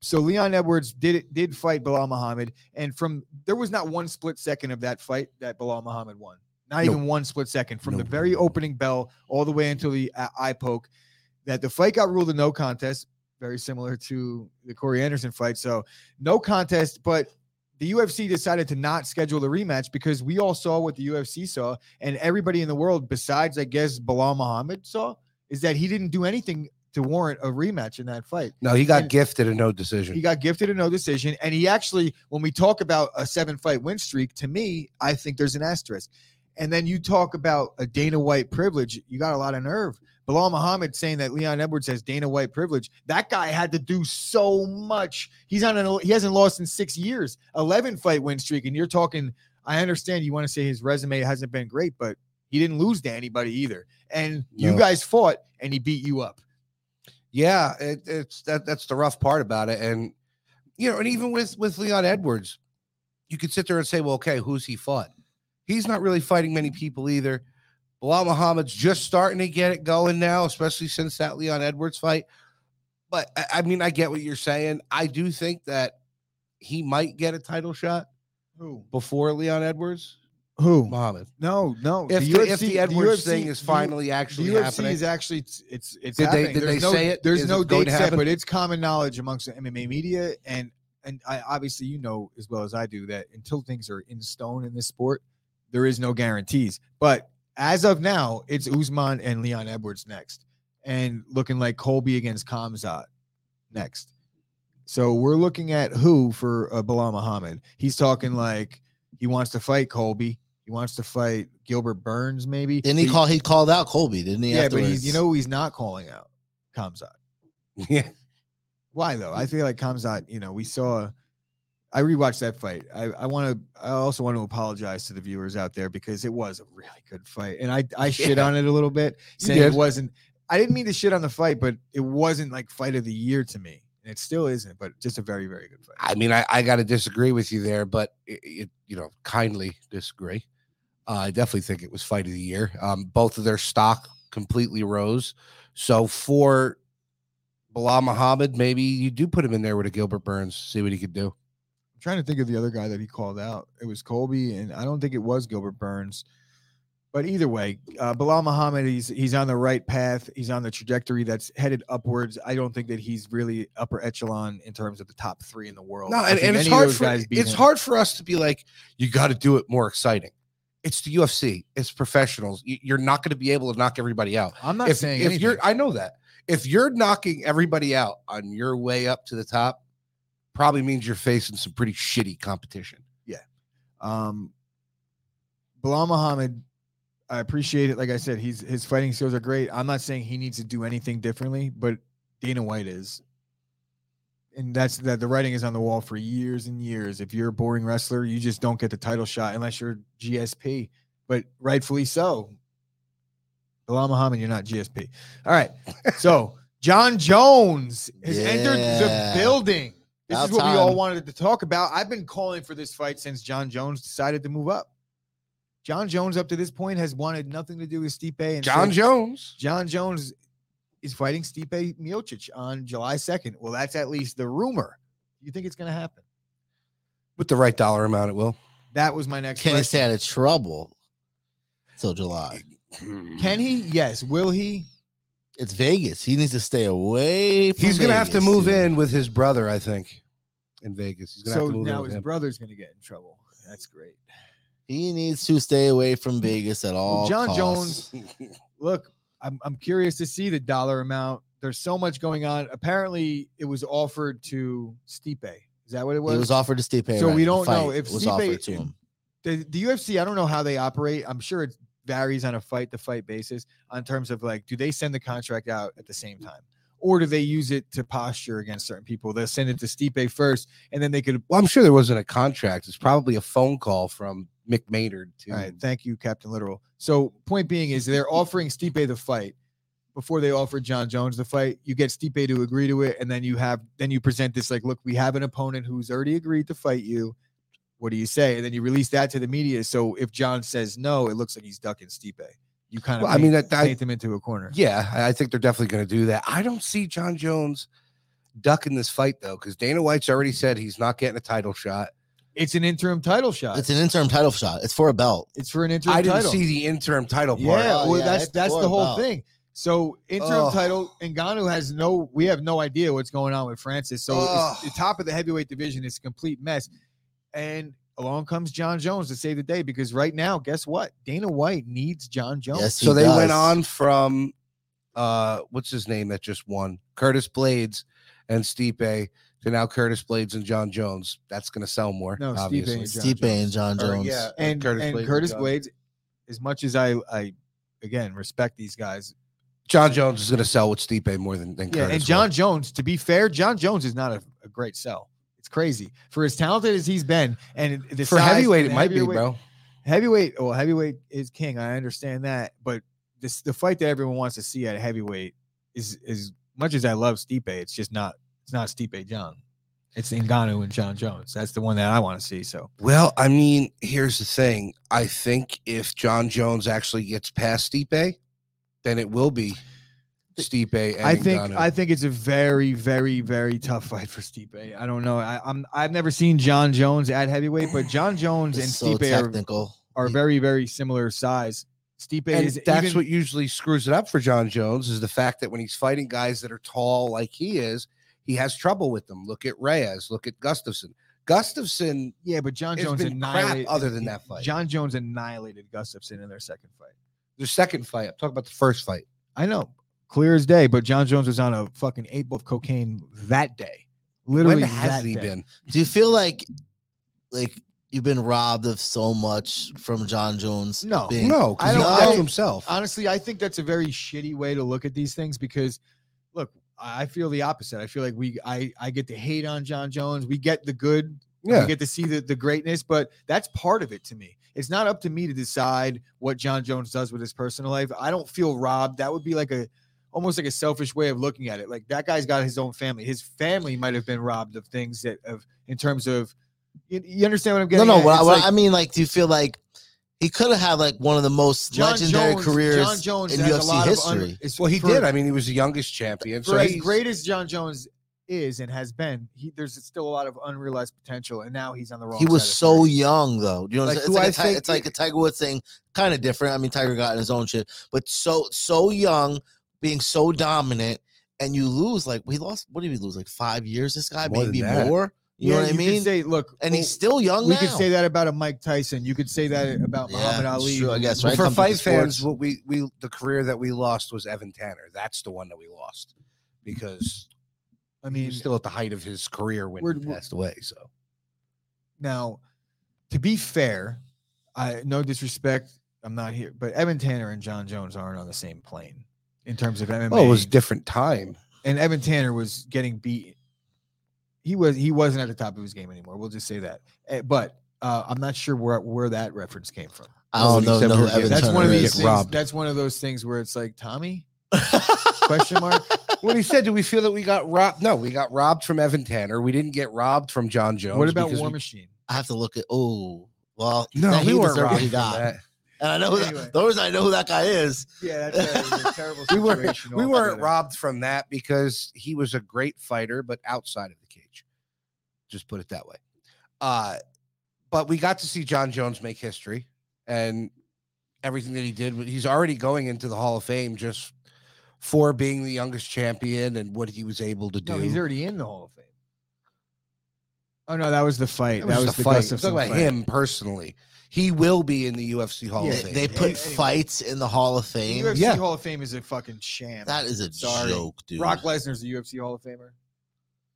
So Leon Edwards did did fight Belal Muhammad, and from there was not one split second of that fight that Belal Muhammad won. Not Nope. even one split second from the very opening bell all the way until the uh, eye poke. That the fight got ruled a no contest, very similar to the Corey Anderson fight. So no contest, but the UFC decided to not schedule the rematch because we all saw what the UFC saw, and everybody in the world, besides I guess Belal Muhammad, saw is that he didn't do anything to warrant a rematch in that fight. no, he got and- gifted a no decision. He got gifted a no decision, and he actually, when we talk about a seven fight win streak, to me, I think there's an asterisk. And then you talk about a Dana White privilege, you got a lot of nerve. Belal Muhammad saying that Leon Edwards has Dana White privilege. That guy had to do so much. He's on an he hasn't lost in six years, 11 fight win streak. And you're talking, I understand you want to say his resume hasn't been great, but he didn't lose to anybody either. And you guys fought and he beat you up. Yeah, it, it's that that's the rough part about it. And you know, and even with with Leon Edwards, you could sit there and say, well, okay, who's he fought? He's not really fighting many people either. Belal Muhammad's just starting to get it going now, especially since that Leon Edwards fight. But I, mean, I get what you're saying. I do think that he might get a title shot Who? before Leon Edwards. Who? Muhammad. No, no. If the, if the Edwards thing is finally the actually UFC happening, is actually it's it's, Did they- happening. did There's they no, say it? There's Is no it date set, happen? but it's common knowledge amongst the MMA media, and and I obviously you know as well as I do that until things are in stone in this sport, there is no guarantees. But as of now, it's Usman and Leon Edwards next, and looking like Colby against Khamzat next. So we're looking at who for uh, Belal Muhammad. He's talking like he wants to fight Colby. He wants to fight Gilbert Burns, maybe. Didn't he call? He called out Colby, didn't he? Yeah, but he's you know who he's not calling out Khamzat. yeah, Why though? I feel like Khamzat. You know, we saw. I rewatched that fight. I I want to. I also want to apologize to the viewers out there because it was a really good fight, and I I shit Yeah. on it a little bit, saying it wasn't. I didn't mean to shit on the fight, but it wasn't like fight of the year to me, and it still isn't. But just a very very good fight. I mean, I, I got to disagree with you there, but it, it, you know, kindly disagree. Uh, I definitely think it was fight of the year. Um, both of their stock completely rose. So for Belal Muhammad, maybe you do put him in there with a Gilbert Burns, see what he could do. Trying to think of the other guy that he called out. It was Colby, and I don't think it was Gilbert Burns. But either way, uh, Belal Muhammad, he's he's on the right path. He's on the trajectory that's headed upwards. I don't think that he's really upper echelon in terms of the top three in the world. No, and, and it's hard for it's him. hard for us to be like, you got to do it more exciting. It's the UFC. It's professionals. You- You're not going to be able to knock everybody out. I'm not if, saying if anything. you're i know that if you're knocking everybody out on your way up to the top probably means you're facing some pretty shitty competition Yeah. Um, Belal Muhammad, I appreciate it. Like I said, he's his fighting skills are great. I'm not saying he needs to do anything differently, but Dana White is, and that's that. The writing is on the wall for years and years. If you're a boring wrestler, you just don't get the title shot unless you're GSP. But rightfully so. Belal Muhammad, you're not GSP. All right, so Jon Jones has entered the building. This About is what we all wanted to talk about. I've been calling for this fight since Jon Jones decided to move up. Jon Jones, up to this point, has wanted nothing to do with Stipe. And john said jones Jon Jones is fighting Stipe Miocic on July 2nd. Well, that's at least the rumor. You think it's going to happen? with the right dollar amount it will That was my next Can he question. stay out of trouble till July? Can he? Yes. Will he? It's Vegas. He needs to stay away. From he's gonna have to move dude. in with his brother i think in vegas he's gonna So have to move now his him. brother's going to get in trouble. That's great. He needs to stay away from Vegas at all. John costs. Jones- Look, I'm, I'm curious to see the dollar amount. There's so much going on. Apparently, it was offered to Stipe. Is that what it was? It was offered to Stipe. So right, we don't know fight if was Stipe- offered to him. the, the UFC, I don't know how they operate. I'm sure it varies on a fight to fight basis on terms of like, do they send the contract out at the same time? Or do they use it to posture against certain people? They'll send it to Stipe first, and then they could. well i'm sure there wasn't a contract it's probably a phone call from mick maynard to All right, thank you, Captain Literal. So, point being is they're offering Stipe the fight before they offer Jon Jones the fight. You get Stipe to agree to it, and then you have then you present this like, look, we have an opponent who's already agreed to fight you. What do you say? And then you release that to the media. So if Jon says no, it looks like he's ducking Stipe. You kind of, Well, I mean, that- that- paint them into a corner. yeah i I think they're definitely going to do that i don't see jon jones ducking this fight though because dana white's already said he's not getting a title shot It's an interim title shot. It's It's, an interim title shot. It's for a belt. It's for an interim i didn't title. see the interim title part Yeah, Oh, well, yeah, that's that's the whole belt. thing. So interim Ugh. title, Ngannou has no. We have no idea what's going on with Francis. So it's, the top of the heavyweight division is a complete mess. And along comes Jon Jones to save the day because right now, guess what? Dana White needs Jon Jones. Yes, so he they went on from uh what's his name that just won curtis blaydes and stipe to now curtis blaydes and jon jones that's going to sell more No, Stipe obviously and John Stipe and Jones. John Or, Jones. yeah, and Curtis and Blaydes Curtis John- Blaydes. As much as I, I again respect these guys, jon jones is going to sell with stipe more than, than Yeah, curtis and will. Jon Jones, to be fair, Jon Jones is not a, a great sell. Crazy for as talented as he's been, and the for size heavyweight it might be bro Heavyweight, well, heavyweight is king. I understand that, but this the fight that everyone wants to see at heavyweight is as much as I love Stipe, it's just not. It's not Stipe Jon. It's Ngannou and Jon Jones. That's the one that I want to see. So well i mean here's the thing i think if jon jones actually gets past stipe then it will be Stipe. And I think Ngannou. I think it's a very, very, very tough fight for Stipe. I don't know. I, I'm I've never seen Jon Jones at heavyweight, but Jon Jones and It's so Stipe are, technical. are very, very similar size. Stipe and is that's even, what usually screws it up for Jon Jones is the fact that when he's fighting guys that are tall like he is, he has trouble with them. Look at Reyes. Look at Gustafsson. Gustafsson, yeah, but Jon Jones been crap annihilated other than that fight. Jon Jones annihilated Gustafsson in their second fight. the second fight. I'm talking about the first fight. I know, clear as day. But Jon Jones was on a fucking eight ball of cocaine that day. Literally, when has he day. been? Do you feel like like you've been robbed of so much from Jon Jones? No. being- No, I don't- I- himself. honestly, I think that's a very shitty way to look at these things because look, I I feel the opposite. I feel like we I I get to hate on Jon Jones. We get the good. Yeah. We get to see the, the greatness, but that's part of it to me. It's not up to me to decide what Jon Jones does with his personal life. I don't feel robbed. That would be like a almost like a selfish way of looking at it. Like that guy's got his own family. His family might have been robbed of things that of in terms of you, you understand what I'm getting no. at? What, I- what like I mean, like, do you feel like he could have had like one of the most John legendary Jones- careers Jon Jones in has a UFC lot of un- history? it's well, he for- did. I mean, he was the youngest champion. for So as great as Jon Jones is and has been, he there's still a lot of unrealized potential, and now he's on the wrong. He was side so 30. young, though. You know, Like, it's, who like I a, Ti- think it's like a Tiger Woods thing, kind of different. I mean, Tiger got in his own shit, but so so young, being so dominant, and you lose like we lost. What did we lose? Like five years? This guy, More maybe more. You Yeah, know what I mean? say, look, and he's oh, still young. we now. could say that about a Mike Tyson. You could say that about Yeah, Muhammad Ali. true, I guess, right? for Comes fight fans, what we we the career that we lost was Evan Tanner. That's the one that we lost because I I mean, mean, still at the height of his career when he we're- passed away. So now to be fair, I no disrespect. I'm not here, but Evan Tanner and Jon Jones aren't on the same plane in terms of MMA. well, it was a different time. and Evan Tanner was getting beat. He was he wasn't at the top of his game anymore. We'll just say that. Eh, But uh, I'm not sure where where that reference came from. I don't know, said know we who were getting- Evan That's Turner one of Turner these things. robbed. That's one of those things where it's like Tommy question mark. when he said, "Do we feel that we got robbed?" No, we got robbed from Evan Tanner. We didn't get robbed from Jon Jones. what about because War we- Machine? I have to look at. Oh, well, No, we he weren't deserved what robbed he from got. And I know Anyway. that, reason I know who that guy is. Yeah, that's a, a terrible We weren't situation. we weren't robbed from that because he was a great fighter, but outside of the cage. Just put it that way. Uh, but we got to see Jon Jones make history and everything that he did. He's already going into the Hall of Fame just for being the youngest champion and what he was able to do. No, he's already in the Hall of Fame. Oh no, that was the fight. That That was, was, the the, fight. I'm talking about fight. him personally. He will be in the UFC Hall Yeah, of Fame. they Hey, put anyway. fights in the Hall of The Fame. UFC Yeah. Hall of Fame is a fucking sham. That is a Sorry. joke, dude. Brock Lesnar's the UFC Hall of Famer.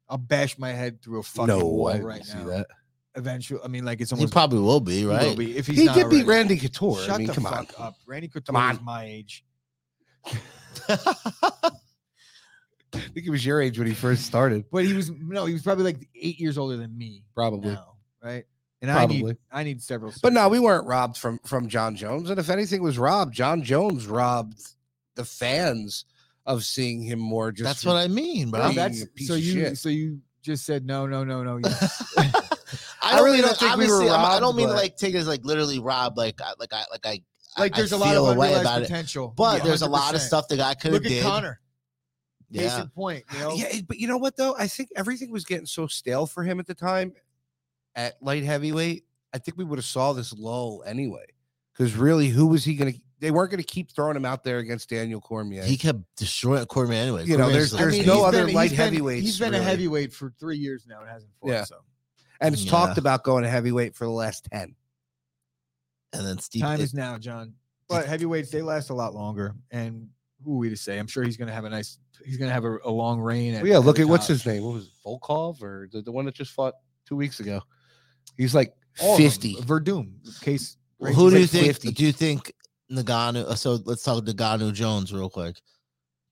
I'll bash my head through a fucking no, wall I right see now. that. Eventually, I mean, like it's he almost probably will be, he will right? be, if he's He not did beat already. Randy Couture. Shut I mean, the come fuck on. up. Randy Couture on. is my age. I think he was your age when he first started. But he was no, he was probably like eight years older than me. Probably. now, right? And I need Probably. I need several. But no, we weren't robbed from from Jon Jones. And if anything was robbed, Jon Jones robbed the fans of seeing him more. Just That's what I mean, bro. That's so you shit. so you just said no no no no. yes. I, really mean, don't like, think we were obviously, I'm- I robbed, don't mean but- like take it as like literally robbed, like uh, I- like I like I like there's I a lot of a way unrealized about it. potential. But Yeah, there's a lot of stuff the guy could have Look did. Conor. Case in point, you uh, know. Yeah, but you know what though? I think everything was getting so stale for him at the time at light heavyweight. I think we would have saw this lull anyway. Because really, who was he gonna they weren't gonna keep throwing him out there against Daniel Cormier. he kept destroying Cormier anyway. You know, Cormier's there's- like- there's no other been- light he's been- He's been really. a heavyweight for three years now. It hasn't fought. Yeah. So and it's Yeah. talked about going to heavyweight for the last 10. and then Steve. time it- is now, Jon. But heavyweights they last a lot longer. And who are we to say? I'm sure he's gonna have a nice. He's gonna have a, a long reign. At, Well, yeah, look the at what's his name? What was it, Volkov or the, the one that just fought two weeks ago? He's like All 50. Werdum case. Well, who do like you think? 50. Do you think Ngannou? Uh, so let's talk Ngannou Jones real quick.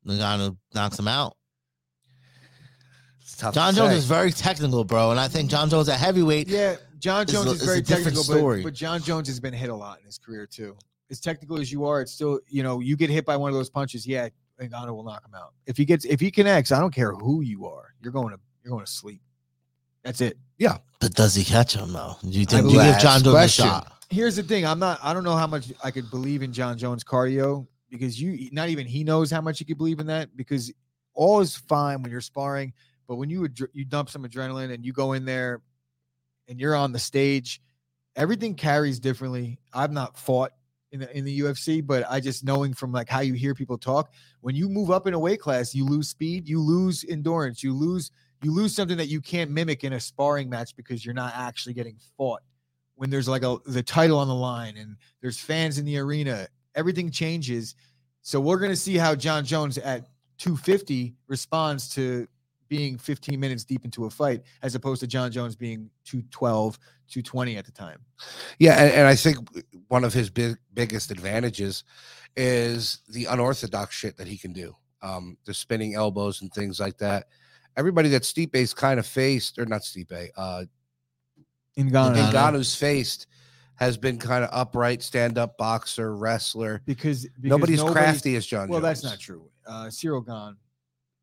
Ngannou knocks him out. It's tough to Jon Jones say. is very technical, bro, and I think Jon Jones at heavyweight. Yeah, Jon Jones a- is it's a very different technical, story. but, but Jon Jones has been hit a lot in his career too. As technical as you are, it's still you know you get hit by one of those punches. Yeah, Ngannou will knock him out. If he gets if he connects, I don't care who you are. You're going to you're going to sleep. That's it. Yeah. But does he catch him though? Do you think? You give Jon that's Jones a shot? Here's the thing. I'm not. I don't know how much I could believe in Jon Jones cardio because you not even he knows how much you can believe in that because all is fine when you're sparring, but when you adr- you dump some adrenaline and you go in there and you're on the stage, everything carries differently. I've not fought in the in the UFC, but I just knowing from like how you hear people talk, when you move up in a weight class, you lose speed, you lose endurance, you lose you lose something that you can't mimic in a sparring match because you're not actually getting fought. When there's like a the title on the line and there's fans in the arena, everything changes. So we're gonna see how Jon Jones at 250 responds to being 15 minutes deep into a fight as opposed to Jon Jones being 212, 220 at the time. Yeah, and, and I think one of his big biggest advantages is the unorthodox shit that he can do. Um, the spinning elbows and things like that. Everybody that Stipe's kind of faced, or not Stipe, uh, In Ghana. Ngannou. Ngannou's faced has been kind of upright, stand up boxer, wrestler. because, because Nobody's nobody- crafty as Jon Well, Jones. that's not true. Uh, Ciryl Gane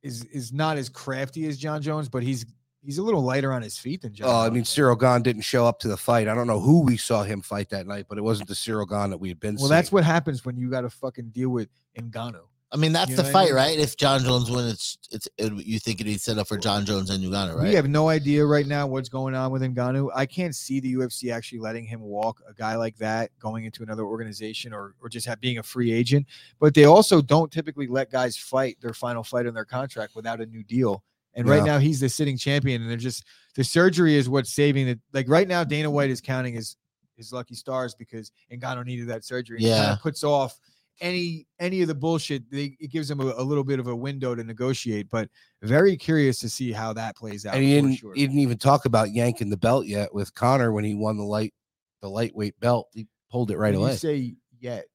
is is not as crafty as Jon Jones, but he's he's a little lighter on his feet than Jon. Oh, I mean. Ciryl Gane didn't show up to the fight. I don't know who we saw him fight that night, but it wasn't the Ciryl Gane that we had been Well, that's what happens when you got to fucking deal with Ngannou. I mean, that's You the what I fight, mean? right? If Jon Jones wins, it's it's it, you think it'd be set up for Jon Jones and Ngannou, right? We have no idea right now what's going on with Ngannou. I can't see the UFC actually letting him walk a guy like that going into another organization or or just have being a free agent. But they also don't typically let guys fight their final fight on their contract without a new deal. And right Yeah. now he's the sitting champion, and they're just the surgery is what's saving it. Like right now, Dana White is counting his his lucky stars because Ngannou needed that surgery. And It kind Yeah. of puts off any any of the bullshit. They, it gives him a, a little bit of a window to negotiate. But very curious to see how that plays out. and he didn't, sure. he didn't even talk about yanking the belt yet with Conor when he won the light the lightweight belt. He pulled it right when away. You say yet?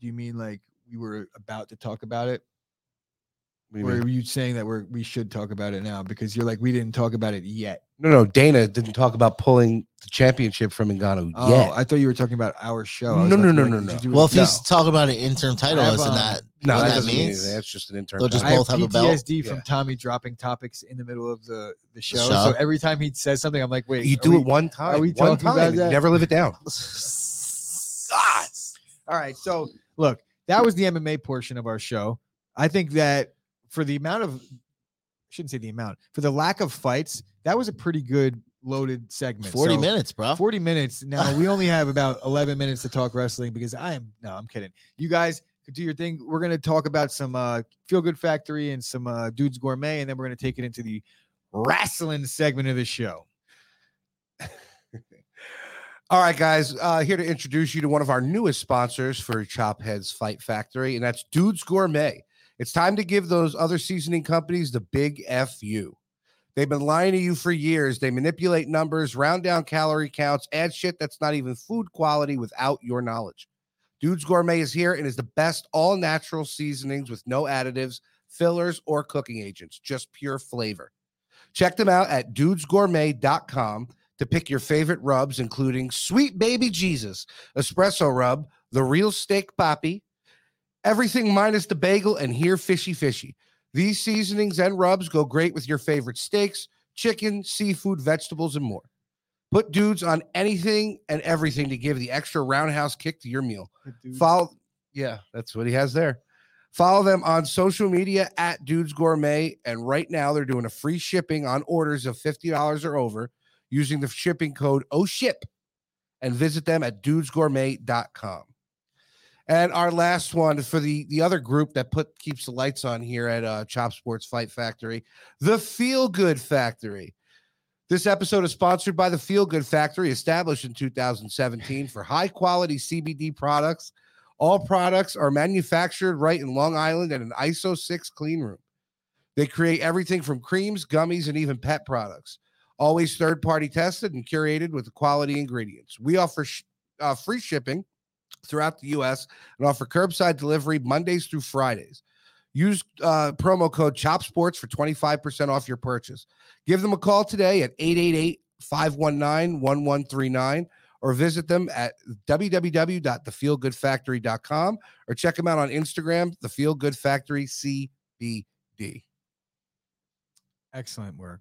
Do you mean like we were about to talk about it, What do you or mean? are you saying that we're we should talk about it now because you're like we didn't talk about it yet? No, no, Dana didn't talk about pulling the championship from Ngannou Oh, yet. I thought you were talking about our show. I was No, no, like- no, no, did no. you do it- well, if No. he's talking about an interim title, have, isn't um, that no, what that that doesn't mean means? anything. That's just an interim. They'll just I title. have both have a belt? PTSD from Yeah. Tommy dropping topics in the middle of the the show. show? So every time he says something, I'm like, wait, you are do we- it one time. we one talking about time. You that? never live it down. God. All right. So look, that was the MMA portion of our show. I think that for the amount of I shouldn't say the amount, for the lack of fights, that was a pretty good loaded segment. 40 So, minutes, bro. 40 minutes. Now we only have about 11 minutes to talk wrestling because I am no, I'm kidding. You guys could do your thing. We're gonna talk about some uh feel good factory and some uh dudes gourmet, and then we're gonna take it into the wrestling segment of the show. All right, guys. Uh, here to introduce you to one of our newest sponsors for Chop Heads Fight Factory, and that's Dudes Gourmet. It's time to give those other seasoning companies the big FU. They've been lying to you for years. They manipulate numbers, round down calorie counts, add shit that's not even food quality without your knowledge. Dudes Gourmet is here and is the best all natural seasonings with no additives, fillers, or cooking agents, just pure flavor. Check them out at dudesgourmet.com to pick your favorite rubs, including Sweet Baby Jesus, Espresso Rub, The Real Steak Poppy, everything minus the bagel, and here Fishy Fishy. These seasonings and rubs go great with your favorite steaks, chicken, seafood, vegetables, and more. Put dudes on anything and everything to give the extra roundhouse kick to your meal. Follow, yeah, that's what he has there. Follow them on social media at Dudes Gourmet, and right now they're doing a free shipping on orders of fifty dollars or over using the shipping code OSHIP, and visit them at dudesgourmet.com. And our last one for the the other group that put keeps the lights on here at uh, Chop Sports Fight Factory, the Feel Good Factory. This episode is sponsored by the Feel Good Factory, established in 2017 for high quality CBD products. All products are manufactured right in Long Island at an ISO 6 clean room. They create everything from creams, gummies, and even pet products. Always third party tested and curated with quality ingredients. We offer sh- uh, free shipping throughout the US and offer curbside delivery Mondays through Fridays. Use uh, promo code CHOPSPORTS for 25% off your purchase. Give them a call today at 888 519 1139 or visit them at www.thefeelgoodfactory.com or check them out on Instagram, The Feel Good Factory CBD. Excellent work.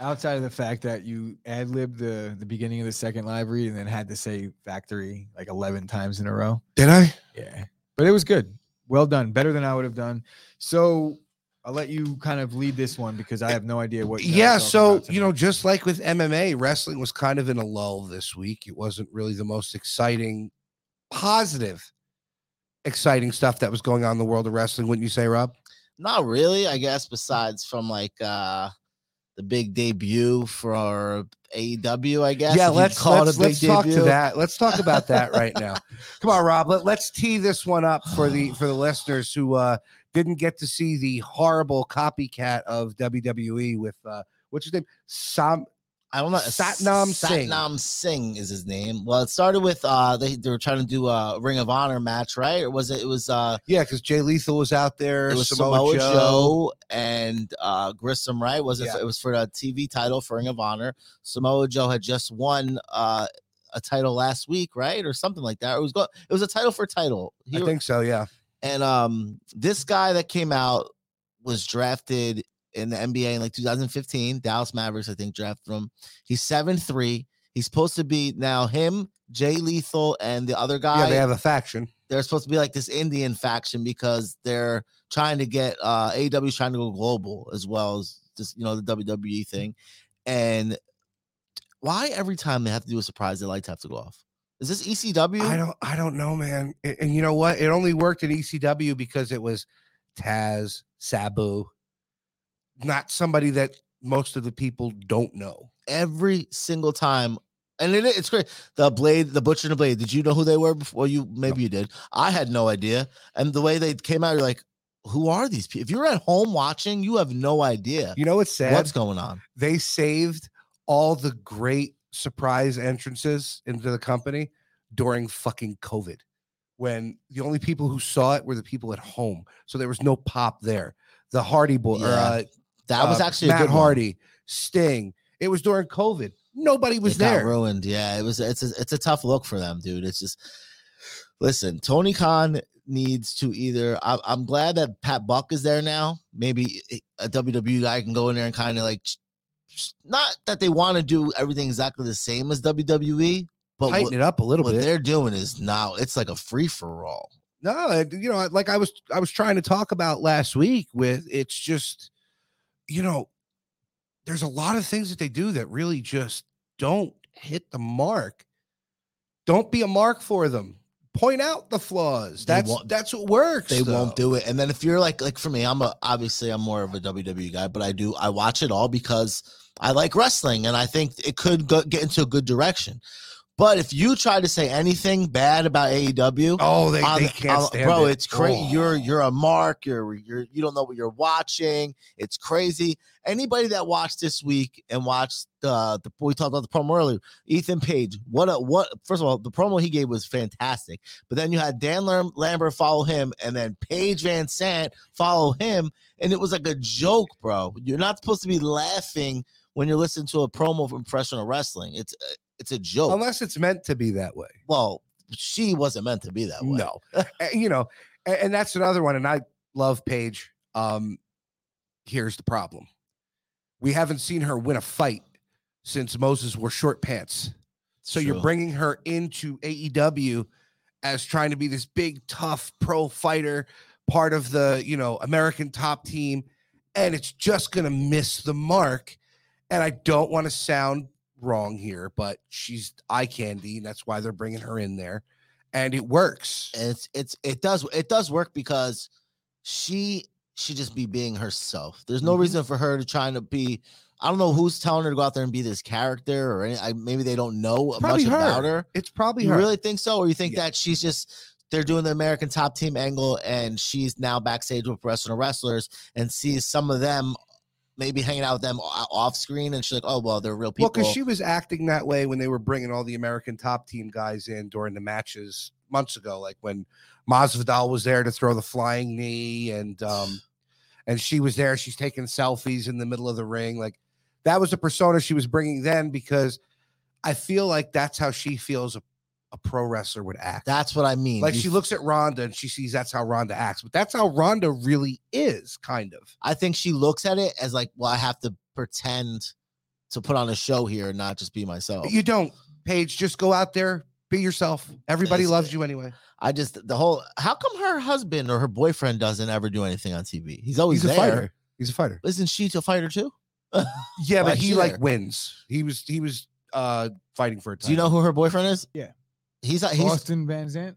Outside of the fact that you ad libbed the the beginning of the second library and then had to say factory like eleven times in a row. Did I? Yeah, but it was good. Well done. Better than I would have done. So I'll let you kind of lead this one because I have no idea what. you guys are yeah so you know just like with mma wrestling was kind of in a lull this week it wasn't really the most exciting positive exciting stuff that was going on in the world of wrestling wouldn't you say rob Not really, I guess. Besides from like uh the big debut for AEW, I guess. yeah let's call it let's, a big let's talk to that. Let's talk about that right now. Come on rob let, let's tee this one up for the for the listeners who uh didn't get to see the horrible copycat of wwe with uh what's his name? Sam I don't know. Satnam Singh. Satnam Singh is his name. Well, it started with uh they, they were trying to do a Ring of Honor match, right? Or was it? It was uh yeah because jay lethal was out there it was Samoa Samoa, Joe. Joe. and uh Grissom, right? Was it? Yeah. It was for the TV title for Ring of Honor. Samoa Joe had just won uh a title last week, right, or something like that. It was go- It was a title for title. He- i think so yeah and um, this guy that came out was drafted in the NBA in like 2015. Dallas Mavericks, I think, drafted him. He's seven three. He's supposed to be now him, Jay Lethal, and the other guy. yeah they have a faction they're supposed to be like this Indian faction because they're trying to get uh AEW trying to go global as well as just you know the WWE thing. And why every time they have to do a surprise, the lights have to go off? Is this ECW? I don't I don't know, man. And, you know what? It only worked in ECW because it was Taz, Sabu, not somebody that most of the people don't know. every single time. And it, it's great. The blade, the butcher and the blade. Did you know who they were before? You maybe you did. I had no idea. And the way they came out, you're like, who are these people? If you're at home watching, you have no idea You know what's sad? what's going on. they saved all the great surprise entrances into the company during fucking COVID when the only people who saw it were the people at home. So there was no pop there. The Hardy Boy, or Yeah, uh, That was uh, actually a Matt good one. Hardy, Sting. It was during COVID. Nobody was it there. ruined. Yeah, it was. It's a, it's a tough look for them, dude. It's just listen. Tony Khan needs to either. I, I'm glad that Pat Buck is there now. Maybe a WWE guy can go in there and kind of like, not that they want to do everything exactly the same as WWE, but Tighten what, it up a little what bit. they're doing is now it's like a free for all. No, you know, like I was I was trying to talk about last week with it's just you know, there's a lot of things that they do that really just don't hit the mark. Don't be a mark for them. Point out the flaws. That's that's what works. They won't do it. And then if you're like like for me, I'm a obviously I'm more of a WWE guy, but I do I watch it all because I like wrestling and I think it could go, get into a good direction. But if you try to say anything bad about AEW, Oh, they, they can't on- stand bro, it. it's crazy. Oh. You're you're a mark. You're you're you don't know what you're watching. It's crazy. Anybody that watched this week and watched the the we talked about the promo earlier, Ethan Page. What a what? First of all, the promo he gave was fantastic. But then you had Dan Lam- Lambert follow him, and then Paige VanZant follow him, and it was like a joke, bro. You're not supposed to be laughing when you're listening to a promo from professional wrestling. It's uh, it's a joke. unless it's meant to be that way. well, she wasn't meant to be that way. No, you know, and, and that's another one. And I love Paige. Um, here's the problem: we haven't seen her win a fight since Moses wore short pants. So you're bringing her into AEW as trying to be this big, tough pro fighter, part of the you know American top team, and it's just gonna miss the mark. And I don't want to sound wrong here, but she's eye candy, and that's why they're bringing her in there, and it works. It's it's it does it does work because she should just be being herself. There's no Mhm. reason for her to trying to be. I don't know who's telling her to go out there and be this character, or any, I, maybe they don't know much her. about her. It's probably You her. really think so, or you think Yeah. that she's just they're doing the American Top Team angle, and she's now backstage with professional wrestlers and sees some of them maybe hanging out with them off screen, and she's like, oh well, they're real people. Well, because she was acting that way when they were bringing all the American top team guys in during the matches months ago, like when Masvidal was there to throw the flying knee, and um, and she was there. She's taking selfies in the middle of the ring. Like that was the persona she was bringing then, because I feel like that's how she feels a, a pro wrestler would act. That's what I mean. like You she looks at Ronda and she sees that's how Ronda acts, but that's how Ronda really is, kind of. I think she looks at it as like, well, I have to pretend to put on a show here and not just be myself. You don't, Paige. Just go out there, Be yourself. Everybody loves you anyway. I just the whole. How come her husband or her boyfriend doesn't ever do anything on TV? He's always He's a there. fighter. He's a fighter. Isn't she a fighter too? Yeah, but he like wins. He was he was uh fighting for a time. Do you know who her boyfriend is? Yeah. He's he's Austin VanZant.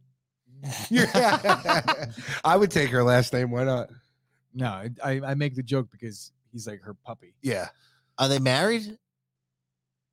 Yeah. I would take her last name. Why not? No, I, I I make the joke because he's like her puppy. Yeah. Are they married?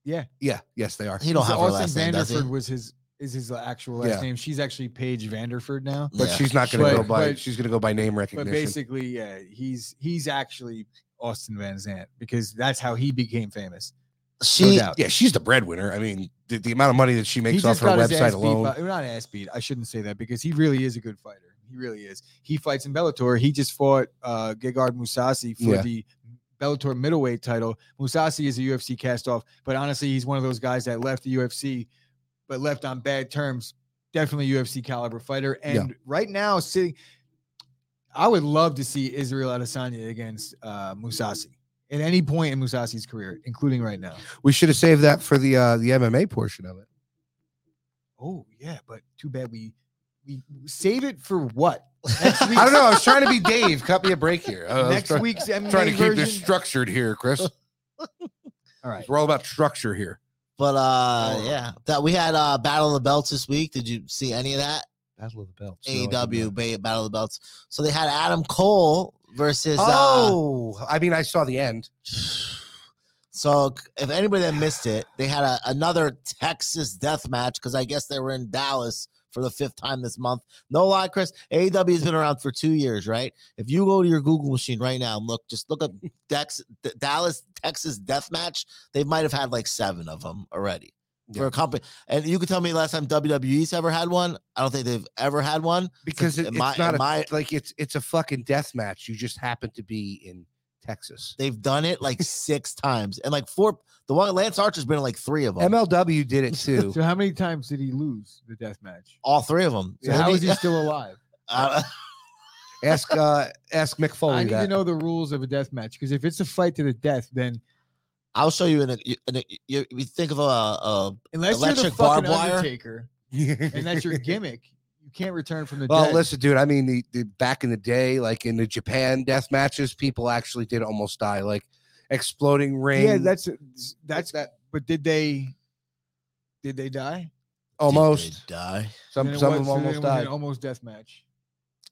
Yeah, Yeah. Yes, they are. He don't He's- have her Austin last name, does he? Vanderford was his is his actual last Yeah. name. She's actually Paige Vanderford now. But Yeah. she's not going to But- go by. but- she's going to go by name recognition. But recognition. basically, yeah, he's he's actually Austin VanZant because that's how he became famous. No She doubt. yeah, she's the breadwinner. I mean, the, the amount of money that she He makes off her website ass beat alone—not ass beat. I shouldn't say that because he really is a good fighter. He really is. He fights in Bellator. He just fought uh Gegard Mousasi for Yeah. the Bellator middleweight title. Mousasi is a UFC castoff, but honestly, he's one of those guys that left the UFC, but left on bad terms. Definitely UFC caliber fighter. Yeah. And right now, sitting, I would love to see Israel Adesanya against uh Mousasi at any point in Mousasi's career, including right now. we should have saved that for the uh the MMA portion of it. Oh yeah, but too bad we we save it for what? Next I don't know. I was trying to be Dave. Cut me a break here. I was Next try- week's MMA trying to keep version. this structured here, Chris. All right. We're all about structure here. but uh Oh. yeah. That we had uh Battle of the Belts this week. Did you see any of that? Battle of the Belts. AEW ba- Battle of the Belts. So they had Adam Cole versus uh Oh, I mean, I saw the end. So if anybody that missed it, they had a, another Texas death match because I guess they were in Dallas for the fifth time this month. No lie, Chris. AEW has been around for two years, right? If you go to your Google machine right now and look, just look up Dex, D- Dallas, Texas death match. They might have had like seven of them already for a company. And you can tell me last time WWE's ever had one. I don't think they've ever had one. because it, in it's my- not in a, my- like it's it's a fucking death match. You just happen to be in Texas. They've done it like six times, and like four. The one Lance Archer's been in like three of them. MLW did it too. So how many times did he lose the death match? all three of them. So how is he still alive? Uh, ask uh ask Mick Foley I need that. to know the rules of a death match because if it's a fight to the death, then I'll show you in a. In a you, you think of a, a unless Electric you're the fucking barbed wire? Undertaker and that's your gimmick, you can't return from the well, dead. listen, dude. I mean, the, the back in the day, like in the Japan death matches, people actually did almost die, like exploding ring. yeah, that's that's that But did they? Did they die? almost. Did they die. Some Then it some was- of them then almost it was an died. almost death match.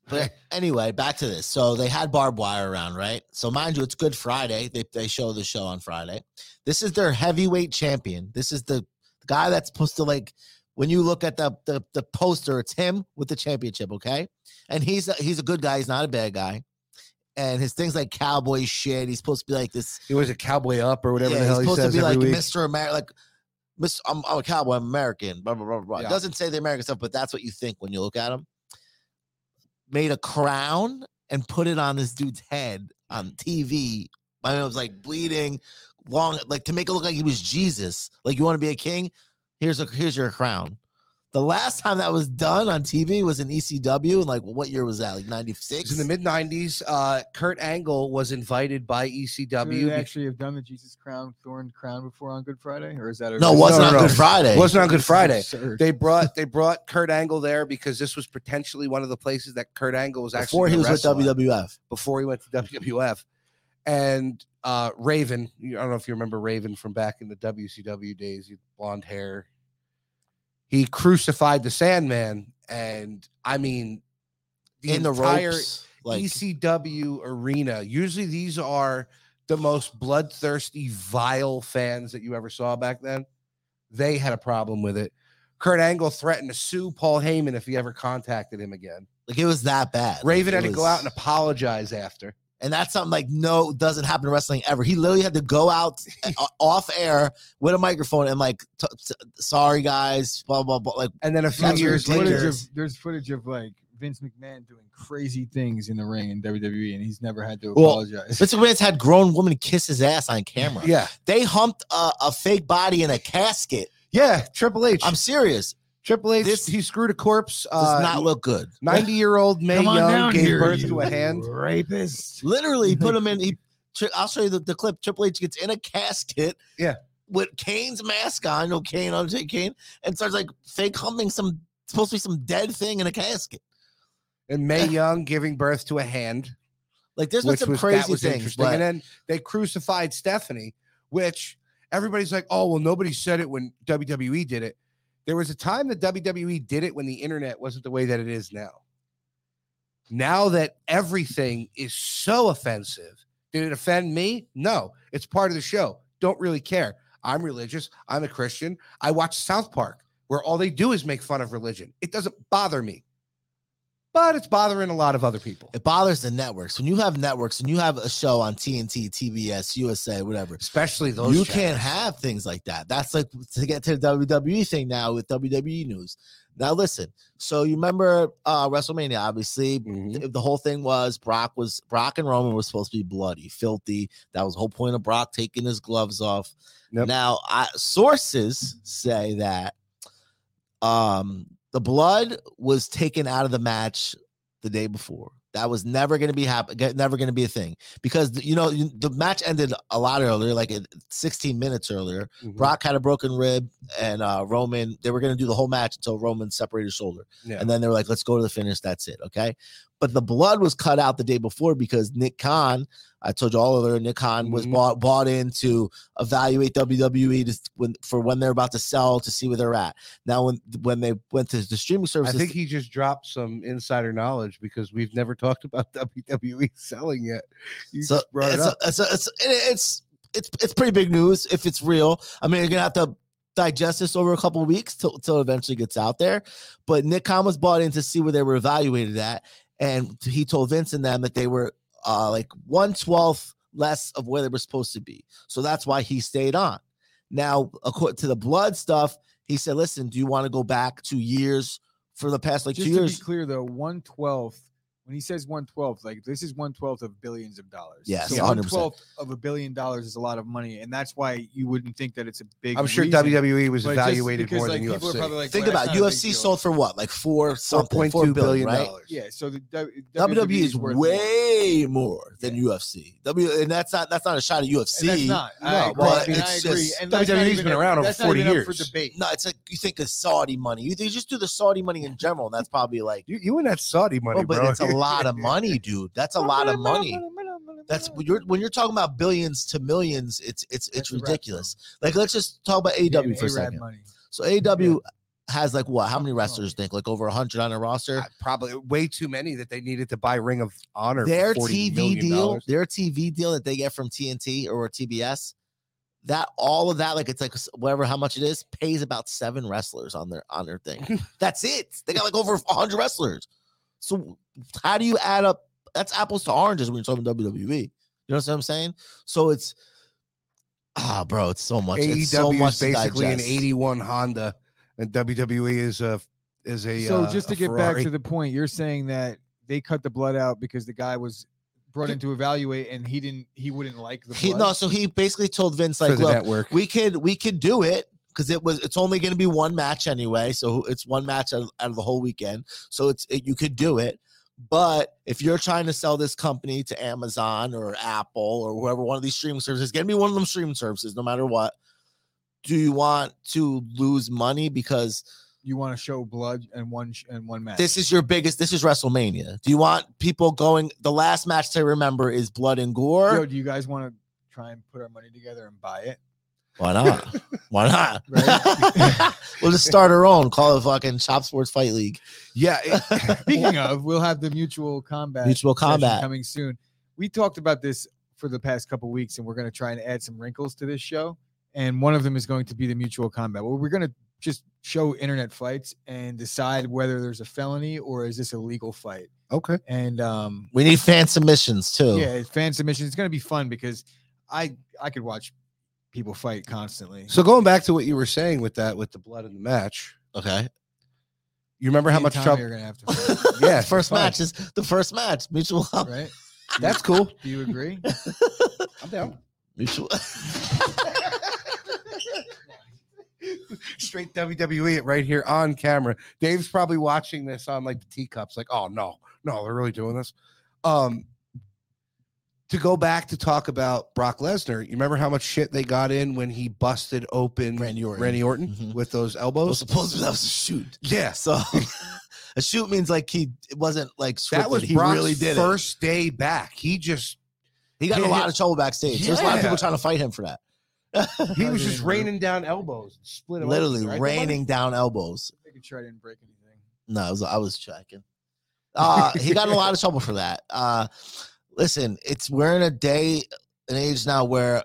But anyway, back to this. So they had barbed wire around, right? So mind you, it's Good Friday. They they show the show on Friday. This is their heavyweight champion. This is the, the guy that's supposed to like when you look at the, the the poster, it's him with the championship, okay? And he's a, he's a good guy. He's not a bad guy. And his things like cowboy shit. He's supposed to be like this He was a cowboy up or whatever yeah, the hell he's he supposed says to be like week. Mr. America, like Mr. I'm, I'm a cowboy, I'm American. Blah blah blah blah. It Yeah. doesn't say the American stuff, but that's what you think when you look at him. Made a crown and put it on this dude's head on TV. Mean, it was like bleeding, long, like to make it look like he was Jesus. Like you want to be a king? Here's a here's your crown. The last time that was done on TV was in ECW, and like what year was that? Like '96. in the mid '90s. Uh, Kurt Angle was invited by Do ECW. they be- actually have done the Jesus Crown Thorn Crown before on Good Friday, or is that a no, it wasn't No, on no, no. Good Friday. wasn't on Good Friday. absurd. They brought they brought Kurt Angle there because this was potentially one of the places that Kurt Angle was actually before he was with wrestle at, WWF. before he went to WWF. And uh, Raven, I don't know if you remember Raven from back in the WCW days, he blonde hair. He crucified the Sandman, and I mean, the in the entire ropes. Like ECW arena. Usually, these are the most bloodthirsty, vile fans that you ever saw back then. They had a problem with it. Kurt Angle threatened to sue Paul Heyman if he ever contacted him again. Like it was that bad. Raven it had to go out and apologize after. And that's something like no doesn't happen in wrestling ever. He literally had to go out off air with a microphone and like, t- t- sorry guys, blah blah blah. Like And then a few years there's footage later, of there's footage of like Vince McMahon doing crazy things in the ring in WWE, and he's never had to apologize. Well. Vince McMahon's had grown woman kiss his ass on camera. yeah, They humped a, a fake body in a casket. yeah, Triple H. I'm serious. Triple H. this- he screwed a corpse. Does Uh, not look good. Ninety-year-old Mae Young gave here, birth to a hand. rapist. Literally, he put him in. He. I'll show you the, the clip. Triple H gets in a casket. Yeah. with Kane's mask on, no Kane, Undertaker Kane, and starts like fake humping some supposed to be some dead thing in a casket. And May Young giving birth to a hand, Like there's been some was that crazy was things. interesting. But And then they crucified Stephanie, which everybody's like, oh well, nobody said it when WWE did it. There was a time that WWE did it when the internet wasn't the way that it is now. Now that everything is so offensive, did it offend me? No, it's part of the show. Don't really care. I'm religious. I'm a Christian. I watch South Park, where all they do is make fun of religion. It doesn't bother me, but it's bothering a lot of other people, it bothers the networks. When you have networks and you have a show on TNT, TBS, USA, whatever, especially those. you can't have things like that. That's like to get to the WWE thing now with WWE news. Now listen, so you remember uh WrestleMania, obviously. Mhm. th- The whole thing was Brock was Brock and Roman were supposed to be bloody, filthy. That was the whole point of Brock taking his gloves off. Yep. Now, I, sources say that um the blood was taken out of the match the day before. That was never going to be happen. Never going to be a thing because you know the match ended a lot earlier, like 16 minutes earlier. Mhm. Brock had a broken rib, and uh Roman. They were going to do the whole match until Roman separated his shoulder, Yeah. and then they were like, "Let's go to the finish." That's it. Okay, but the blood was cut out the day before because Nick Khan. I told you all earlier, Nick Khan was Mhm. bought bought in to evaluate WWE to, when for when they're about to sell to see where they're at. Now, when when they went to the streaming service, I think he just dropped some insider knowledge because we've never talked about WWE selling yet. You So brought it it's, up. a- it's, a- it's it's it's it's pretty big news if it's real. I mean, you're gonna have to digest this over a couple of weeks till till it eventually gets out there. But Nick Khan was bought in to see where they were evaluated at, and he told Vince and them that they were uh like one twelfth less of where they were supposed to be. So that's why he stayed on. Now, according to the blood stuff, he said, "Listen, do you want to go back two years for the past like Just two to years?" be clear, though, one twelfth. When he says one twelfth, like this is one twelfth of billions of dollars. Yes, so 100%. one twelfth of a billion dollars is a lot of money, and that's why you wouldn't think that it's a big. I'm sure reason, WWE was evaluated because, more like, than UFC. like, Think well, about that's not a big UFC sold for what, like four something, 4.2 four billion billion, right? dollars. Yeah, so the W- WWE is worth way more than UFC. W and that's not that's not a shot at UFC. And that's not. No, I agree. but and I it's agree. just- and that's not WWE's even been around over 40 even up for years. debate. No, it's like you think of Saudi money. You, you just do the Saudi money in general, and that's probably like, You, you and that Saudi money, bro. it's a lot of money, dude. That's a lot of money. That's when you're when you're talking about billions to millions. It's it's it's That's ridiculous. Like let's just talk about AW for a second. money. So AW has like what? How many wrestlers think? Like over hundred on a roster. Uh, probably way too many that they needed to buy Ring of Honor. their TV deal, dollars. their TV deal that they get from TNT or TBS, that all of that, like it's like whatever how much it is, pays about seven wrestlers on their on their thing. That's it. They got like over hundred wrestlers. So how do you add up? That's apples to oranges when you're talking WWE. You know what I'm saying? So it's ah, bro, it's so much. AEW It's so much is to basically an 81 Honda, and WWE is a is a. So uh, just to a get back to the point, you're saying that they cut the blood out because the guy was brought in to evaluate, and he didn't, he wouldn't like the He blood. no, so he basically told Vince like, look, network. we could we could do it because it was it's only going to be one match anyway so it's one match out of, out of the whole weekend so it's it, you could do it but if you're trying to sell this company to amazon or apple or whoever one of these streaming services it's going to be one of them streaming services no matter what do you want to lose money because you want to show blood and one sh- and one match. this is your biggest this is wrestlemania do you want people going the last match to remember is blood and gore Yo, do you guys want to try and put our money together and buy it? Why not why not Right? we'll just start our own call it fucking chop sports fight league yeah, it- Speaking of, we'll have the mutual combat. Mutual combat. coming soon. We talked about this for the past couple weeks, and we're going to try and add some wrinkles to this show. And one of them is going to be the mutual combat. Well, we're going to just show internet fights and decide whether there's a felony or is this a legal fight. okay. And um, We need fan submissions too. yeah, fan submissions. It's going to be fun because I I could watch people fight constantly. So going back to what you were saying with that, with the blood in the match, Okay. you remember Me how much trouble you're to have to fight, Yeah, first fine. match is the first match. Mutual. right? That's cool. Do you agree? I'm down. Mutual. Straight WWE it right here on camera. Dave's probably watching this on like the teacups, like, oh no, no, they're really doing this. Um to go back to talk about Brock Lesnar, you remember how much shit they got in when he busted open Randy Orton. Randy Orton Mhm. with those elbows? Well, elbows? supposedly that was a shoot. Yeah. So a shoot means like he it wasn't like scripted. That was he Brock's really did it. first day back. He just He got in a Yeah. lot of trouble backstage. There's a lot of people trying to fight him for that. he was just raining down elbows, split Literally open, right, raining down elbows. Making sure I didn't break anything. No, I was, I was checking. Uh, he got in a lot of trouble for that. Uh, listen, it's we're in a day an age now where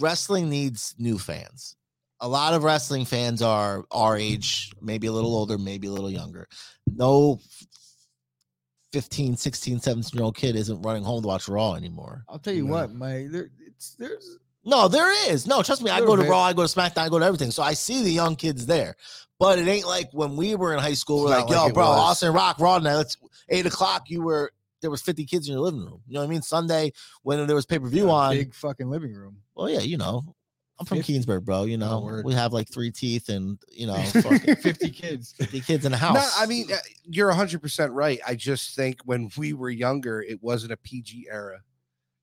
wrestling needs new fans. A lot of wrestling fans are our age, maybe a little older, maybe a little younger. No 15, 16, 17 year old kid isn't running home to watch Raw anymore. I'll tell you No. what, my there, it's there's No, there is. No, trust me. I go to. Raw, I go to SmackDown, I go to everything. So I see the young kids there. But it ain't like when we were in high school. We're not like, yo, bro, was. Austin Rock, Raw night. Let's eight o'clock. You were there was 50 kids in your living room. You know what I mean? Sunday when there was pay per view a on. big fucking living room. Well, yeah, you know. I'm from 50. Keansburg, bro. You know, word. we have like three teeth and you know, fucking Fifty kids. 50 kids in a house. No, I mean uh, you're 100 percent right. I just think when we were younger, it wasn't a PG era.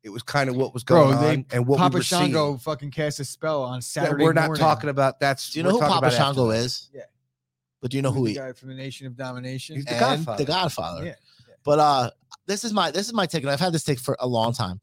It was kind of what was Bro, going they- on and what Papa we were seeing. Shango fucking cast a spell on That Saturday. we're not morning. talking about. That's do you know we're who talking Papa Shango that. is? Yeah. But do you know who the he guy from the Nation of Domination? He's the and Godfather. The Godfather. Yeah, But uh this is my this is my take, and I've had this take for a long time.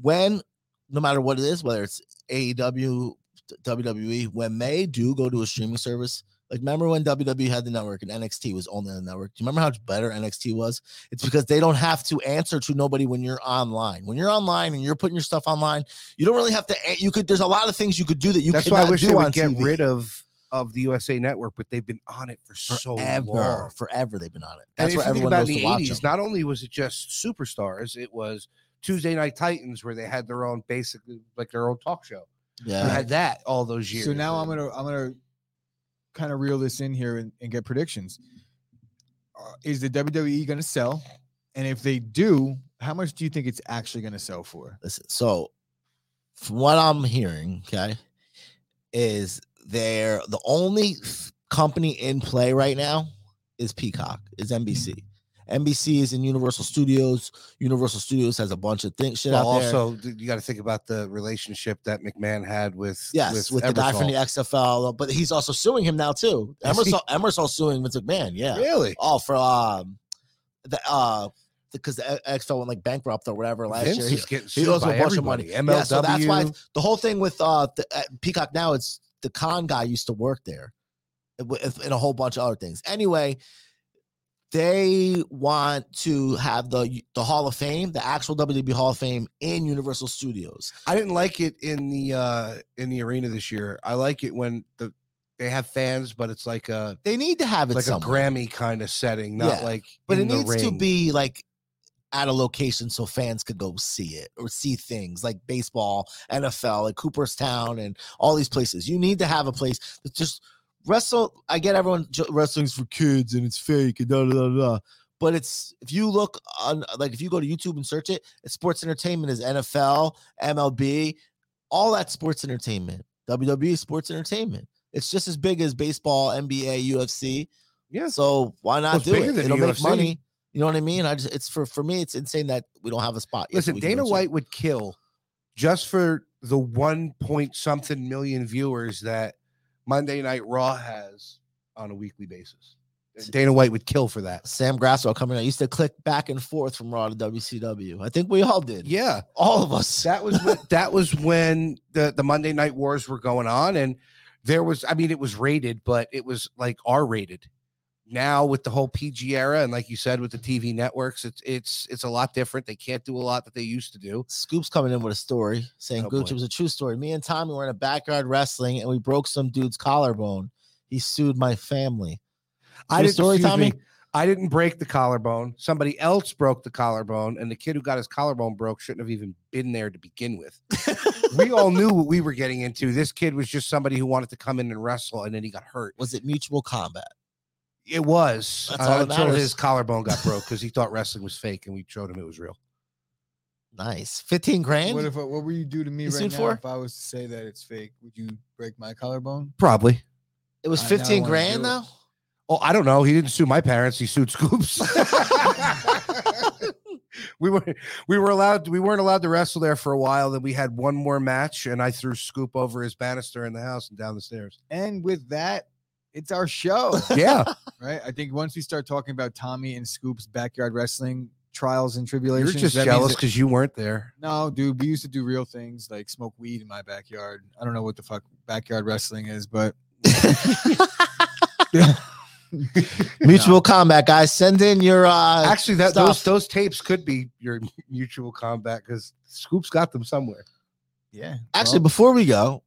When no matter what it is, whether it's AEW, WWE, when they do go to a streaming service, like remember when WWE had the network and NXT was only on the network? Do you remember how much better NXT was? It's because they don't have to answer to nobody when you're online. When you're online and you're putting your stuff online, you don't really have to. You could. There's a lot of things you could do that you. That's why I wish do they on would get TV. rid of of the USA Network, but they've been on it for so forever. long. Forever they've been on it. That's if where you think everyone about knows in to the watch 80s, them. not only was it just superstars, it was Tuesday Night Titans where they had their own basically like their own talk show. You Yeah. had that all those years. So now I'm gonna I'm gonna kind of reel this in here and, and get predictions. Uh, is the WWE gonna sell? And if they do, how much do you think it's actually gonna sell for? Listen, so from what I'm hearing, okay, is they're the only company in play right now is Peacock, is NBC. NBC is in Universal Studios. Universal Studios has a bunch of things shit Well, out there. also you got to think about the relationship that McMahon had with Yes, with, the guy from the XFL, but he's also suing him now too. Emerson, Emerson suing Vince McMahon. Yeah. really Oh, for um, the uh, because the XFL went like bankrupt or whatever last Vince year. He- getting he owes a bunch of money. everybody. MLW. Yeah, so that's why the whole thing with uh the, uh, Peacock now it's the con guy used to work there, and a whole bunch of other things. Anyway, they want to have the the Hall of Fame, the actual WWE Hall of Fame in Universal Studios. I didn't like it in the uh in the arena this year. I like it when the they have fans, but it's like a They need to have it like a Grammy kind of setting, not Yeah, like but it needs to be like at a location so fans could go see it or see things like baseball, NFL, like Cooperstown, and all these places. You need to have a place that just wrestle. I get everyone wrestling's for kids and it's fake and da da da da. But it's if you look on like if you go to YouTube and search it, it's sports entertainment is NFL, MLB, all that sports entertainment. WWE sports entertainment. It's just as big as baseball, NBA, UFC. Yeah. So why not it's do it? It'll make UFC. money. You know what I mean? I just it's for for me, it's insane that we don't have a spot. yet Listen, we can go Dana. White would kill just for the one point something million viewers that Monday Night Raw has on a weekly basis. Dana White would kill for that. Sam Grasso coming. I used to click back and forth from Raw to WCW. I think we all did. Yeah, All of us. that was when, that was when the the Monday Night Wars were going on, and there was, I mean, it was rated, but it was like R rated. Now with the whole PG era, and like you said, with the TV networks, it's it's it's a lot different. They can't do a lot that they used to do. Scoop's coming in with a story saying Oh, Gooch, it was a true story. Me and Tommy were in a backyard wrestling and we broke some dude's collarbone. He sued my family. I didn't, story, Tommy? me, I didn't break the collarbone. Somebody else broke the collarbone, and the kid who got his collarbone broke shouldn't have even been there to begin with. we all knew what we were getting into. This kid was just somebody who wanted to come in and wrestle, and then he got hurt. Was it mutual combat? It was That's all uh, that until matters. his collarbone got broke because he thought wrestling was fake, and we showed him it was real. Nice. 15 grand? What if what would you do to me You right sued now for? if I was to say that it's fake? Would you break my collarbone? Probably. it was I- now 15 wanna grand it. though? Oh, I don't know. He didn't sue my parents. He sued Scoops. we were we were allowed we weren't allowed to wrestle there for a while. Then we had one more match, and I threw Scoop over his banister in the house and down the stairs. And with that, it's our show, Yeah, right? I think once we start talking about Tommy and Scoop's backyard wrestling trials and tribulations, you're just jealous because you weren't there. No, dude, we used to do real things like smoke weed in my backyard. I don't know what the fuck backyard wrestling is, but Mutual combat, guys. Send in your uh Actually, that those those tapes could be your mutual combat because Scoop's got them somewhere. yeah. actually well, before we go,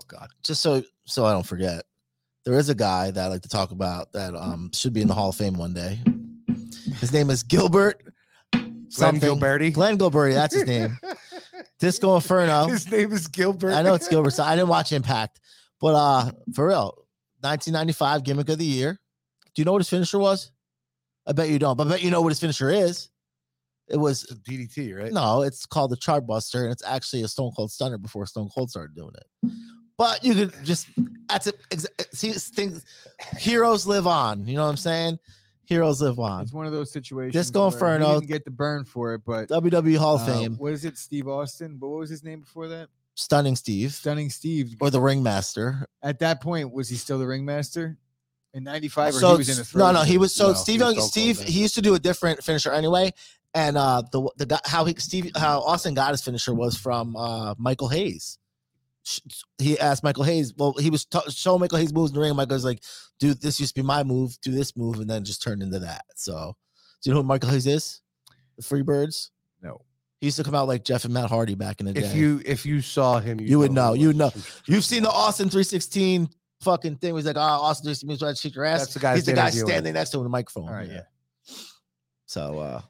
Oh God, just so so I don't forget, there is a guy that I like to talk about that um should be in the Hall of Fame one day. His name is Gilbert. Glenn. Gilbertti. Glenn Gilbert, that's his name. Disco Inferno. His name is Gilbert. I know it's Gilbert. So I didn't watch Impact, but uh, for real, 1995 gimmick of the year. Do you know what his finisher was? I bet you don't. But I bet you know what his finisher is. It was DDT, right? no, it's called the Chartbuster, and it's actually a Stone Cold Stunner before Stone Cold started doing it. But you could just that's it. ex- See, things heroes live on. You know what I'm saying? Heroes live on. it's one of those situations. Disco where he Inferno. didn't get the burn for it, but WWE Hall of uh, Fame, What is it, Steve Austin? But what was his name before that? Stunning Steve, Stunning Steve. or the Ringmaster. At that point, was he still the ringmaster in '95, or so he was in the s- no, no, he was so No, Steve. he was Young, Steve, he used to do a different finisher anyway. And uh, the the guy how he Steve how Austin got his finisher was from uh Michael Hayes. He asked Michael Hayes. Well, he was t- showing Michael Hayes moves in the ring. Michael's like, "Dude, this used to be my move. Do this move," and then just turned into that. So, do you know who Michael Hayes is? The Freebirds. No. He used to come out like Jeff and Matt Hardy back in the day. If you if you saw him, You would know, you would know. You've seen the Austin 316 fucking thing. He's like, oh, Austin 316 trying to shake your ass. That's the guy He's the guy standing next to him with the microphone. All right, yeah. So uh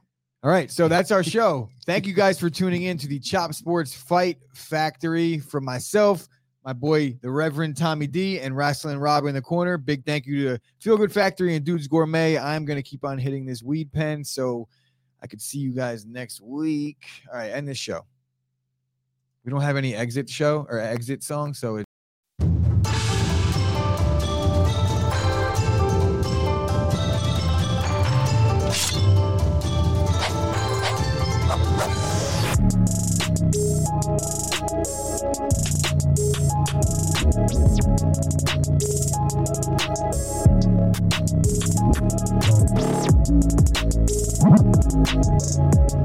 All right, so that's our show. Thank you guys for tuning in to the Chop Sports Fight Factory. From myself, my boy, the Reverend Tommy Dee, and Rasslin' Rob in the corner. Big thank you to Feel Good Factory and Dudes Gourmet. I'm gonna keep on hitting this weed pen, so I could see you guys next week. All right, end this show. We don't have any exit show or exit song, so What?